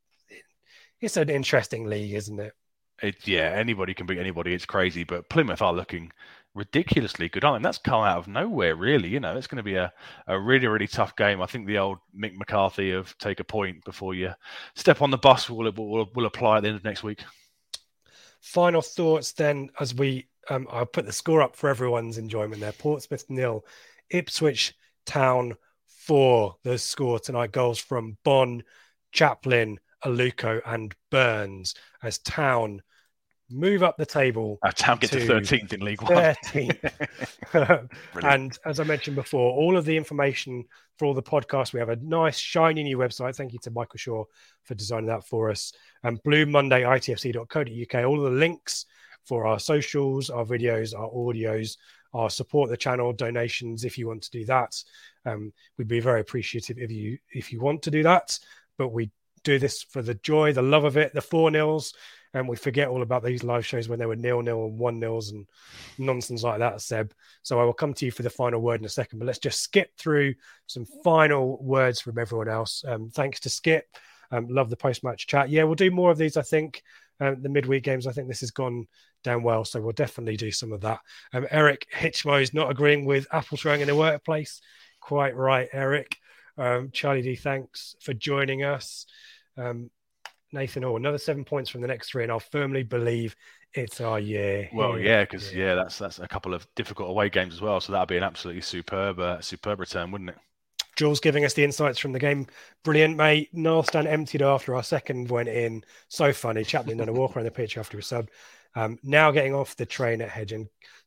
It's an interesting league, isn't it? it, yeah, anybody can beat anybody. It's crazy, but Plymouth are looking ridiculously good, aren't they? And that's come out of nowhere, really. You know, it's going to be a, a really, really tough game. I think the old Mick McCarthy of take a point before you step on the bus will, will, will apply at the end of next week. Final thoughts then, as we um, I'll put the score up for everyone's enjoyment there. Portsmouth nil, Ipswich Town four. The score tonight goals from Bonne, Chaplin, Aluko, and Burns as Town move up the table. Our town get to, 13th in League One. 13th. and as I mentioned before, all of the information for all the podcasts, we have a nice, shiny new website. Thank you to Michael Shaw for designing that for us. And Blue Monday, itfc.co.uk. All of the links for our socials, our videos, our audios, our support the channel donations. If you want to do that, um, we'd be very appreciative if you if you want to do that. But we do this for the joy, the love of it, the four nils and we forget all about these live shows when they were nil nil and one nils and nonsense like that, Seb. So I will come to you for the final word in a second, but let's just skip through some final words from everyone else. Um, thanks to Skip. Um, love the post match chat. Yeah, we'll do more of these, I think. Um, the midweek games, I think this has gone down well, so we'll definitely do some of that. Um, Eric Hitchmo is not agreeing with Apple throwing in the workplace. Quite right, Eric. Um, Charlie D, thanks for joining us. Um, Nathan Hall. Another seven points from the next three, and I'll firmly believe it's our year. Well, yeah, because yeah. yeah. that's that's a couple of difficult away games as well. So that'd be an absolutely superb, uh, superb return, wouldn't it? Jules giving us the insights from the game. Brilliant, mate. North stand emptied after our second went in. So funny. Chaplin done a walk around the pitch after a sub. Um, now getting off the train at Hedge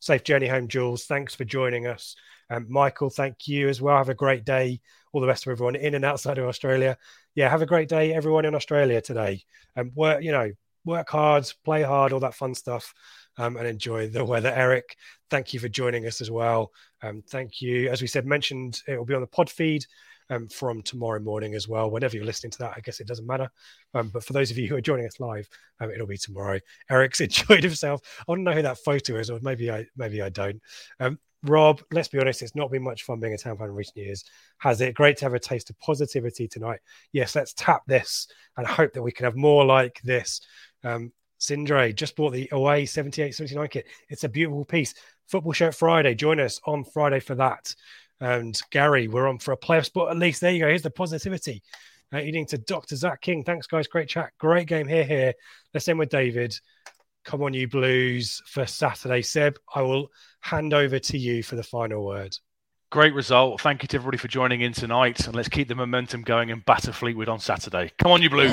safe journey home, Jules. Thanks for joining us. Um, Michael, thank you as well. Have a great day. All the best of everyone in and outside of Australia. Yeah, have a great day, everyone in Australia today. And um, work, you know, work hard, play hard, all that fun stuff, um, and enjoy the weather. Eric, thank you for joining us as well. Um, thank you. As we said, mentioned it will be on the pod feed um, from tomorrow morning as well. Whenever you're listening to that, I guess it doesn't matter. Um, but for those of you who are joining us live, um, it'll be tomorrow. Eric's enjoyed himself. I want to know who that photo is, or maybe I maybe I don't. Um, Rob, let's be honest, it's not been much fun being a town fan in recent years. Has it? Great to have a taste of positivity tonight. Yes, let's tap this and hope that we can have more like this. Um, Sindre just bought the away 78 79 kit. It's a beautiful piece. Football Shirt Friday. Join us on Friday for that. And Gary, we're on for a player spot at least. There you go. Here's the positivity. Uh, eating to Dr. Zach King. Thanks, guys. Great chat. Great game here. Here. Let's end with David. Come on, you Blues for Saturday. Seb, I will hand over to you for the final word. Great result. Thank you to everybody for joining in tonight. And let's keep the momentum going and batter Fleetwood on Saturday. Come on, you Blues.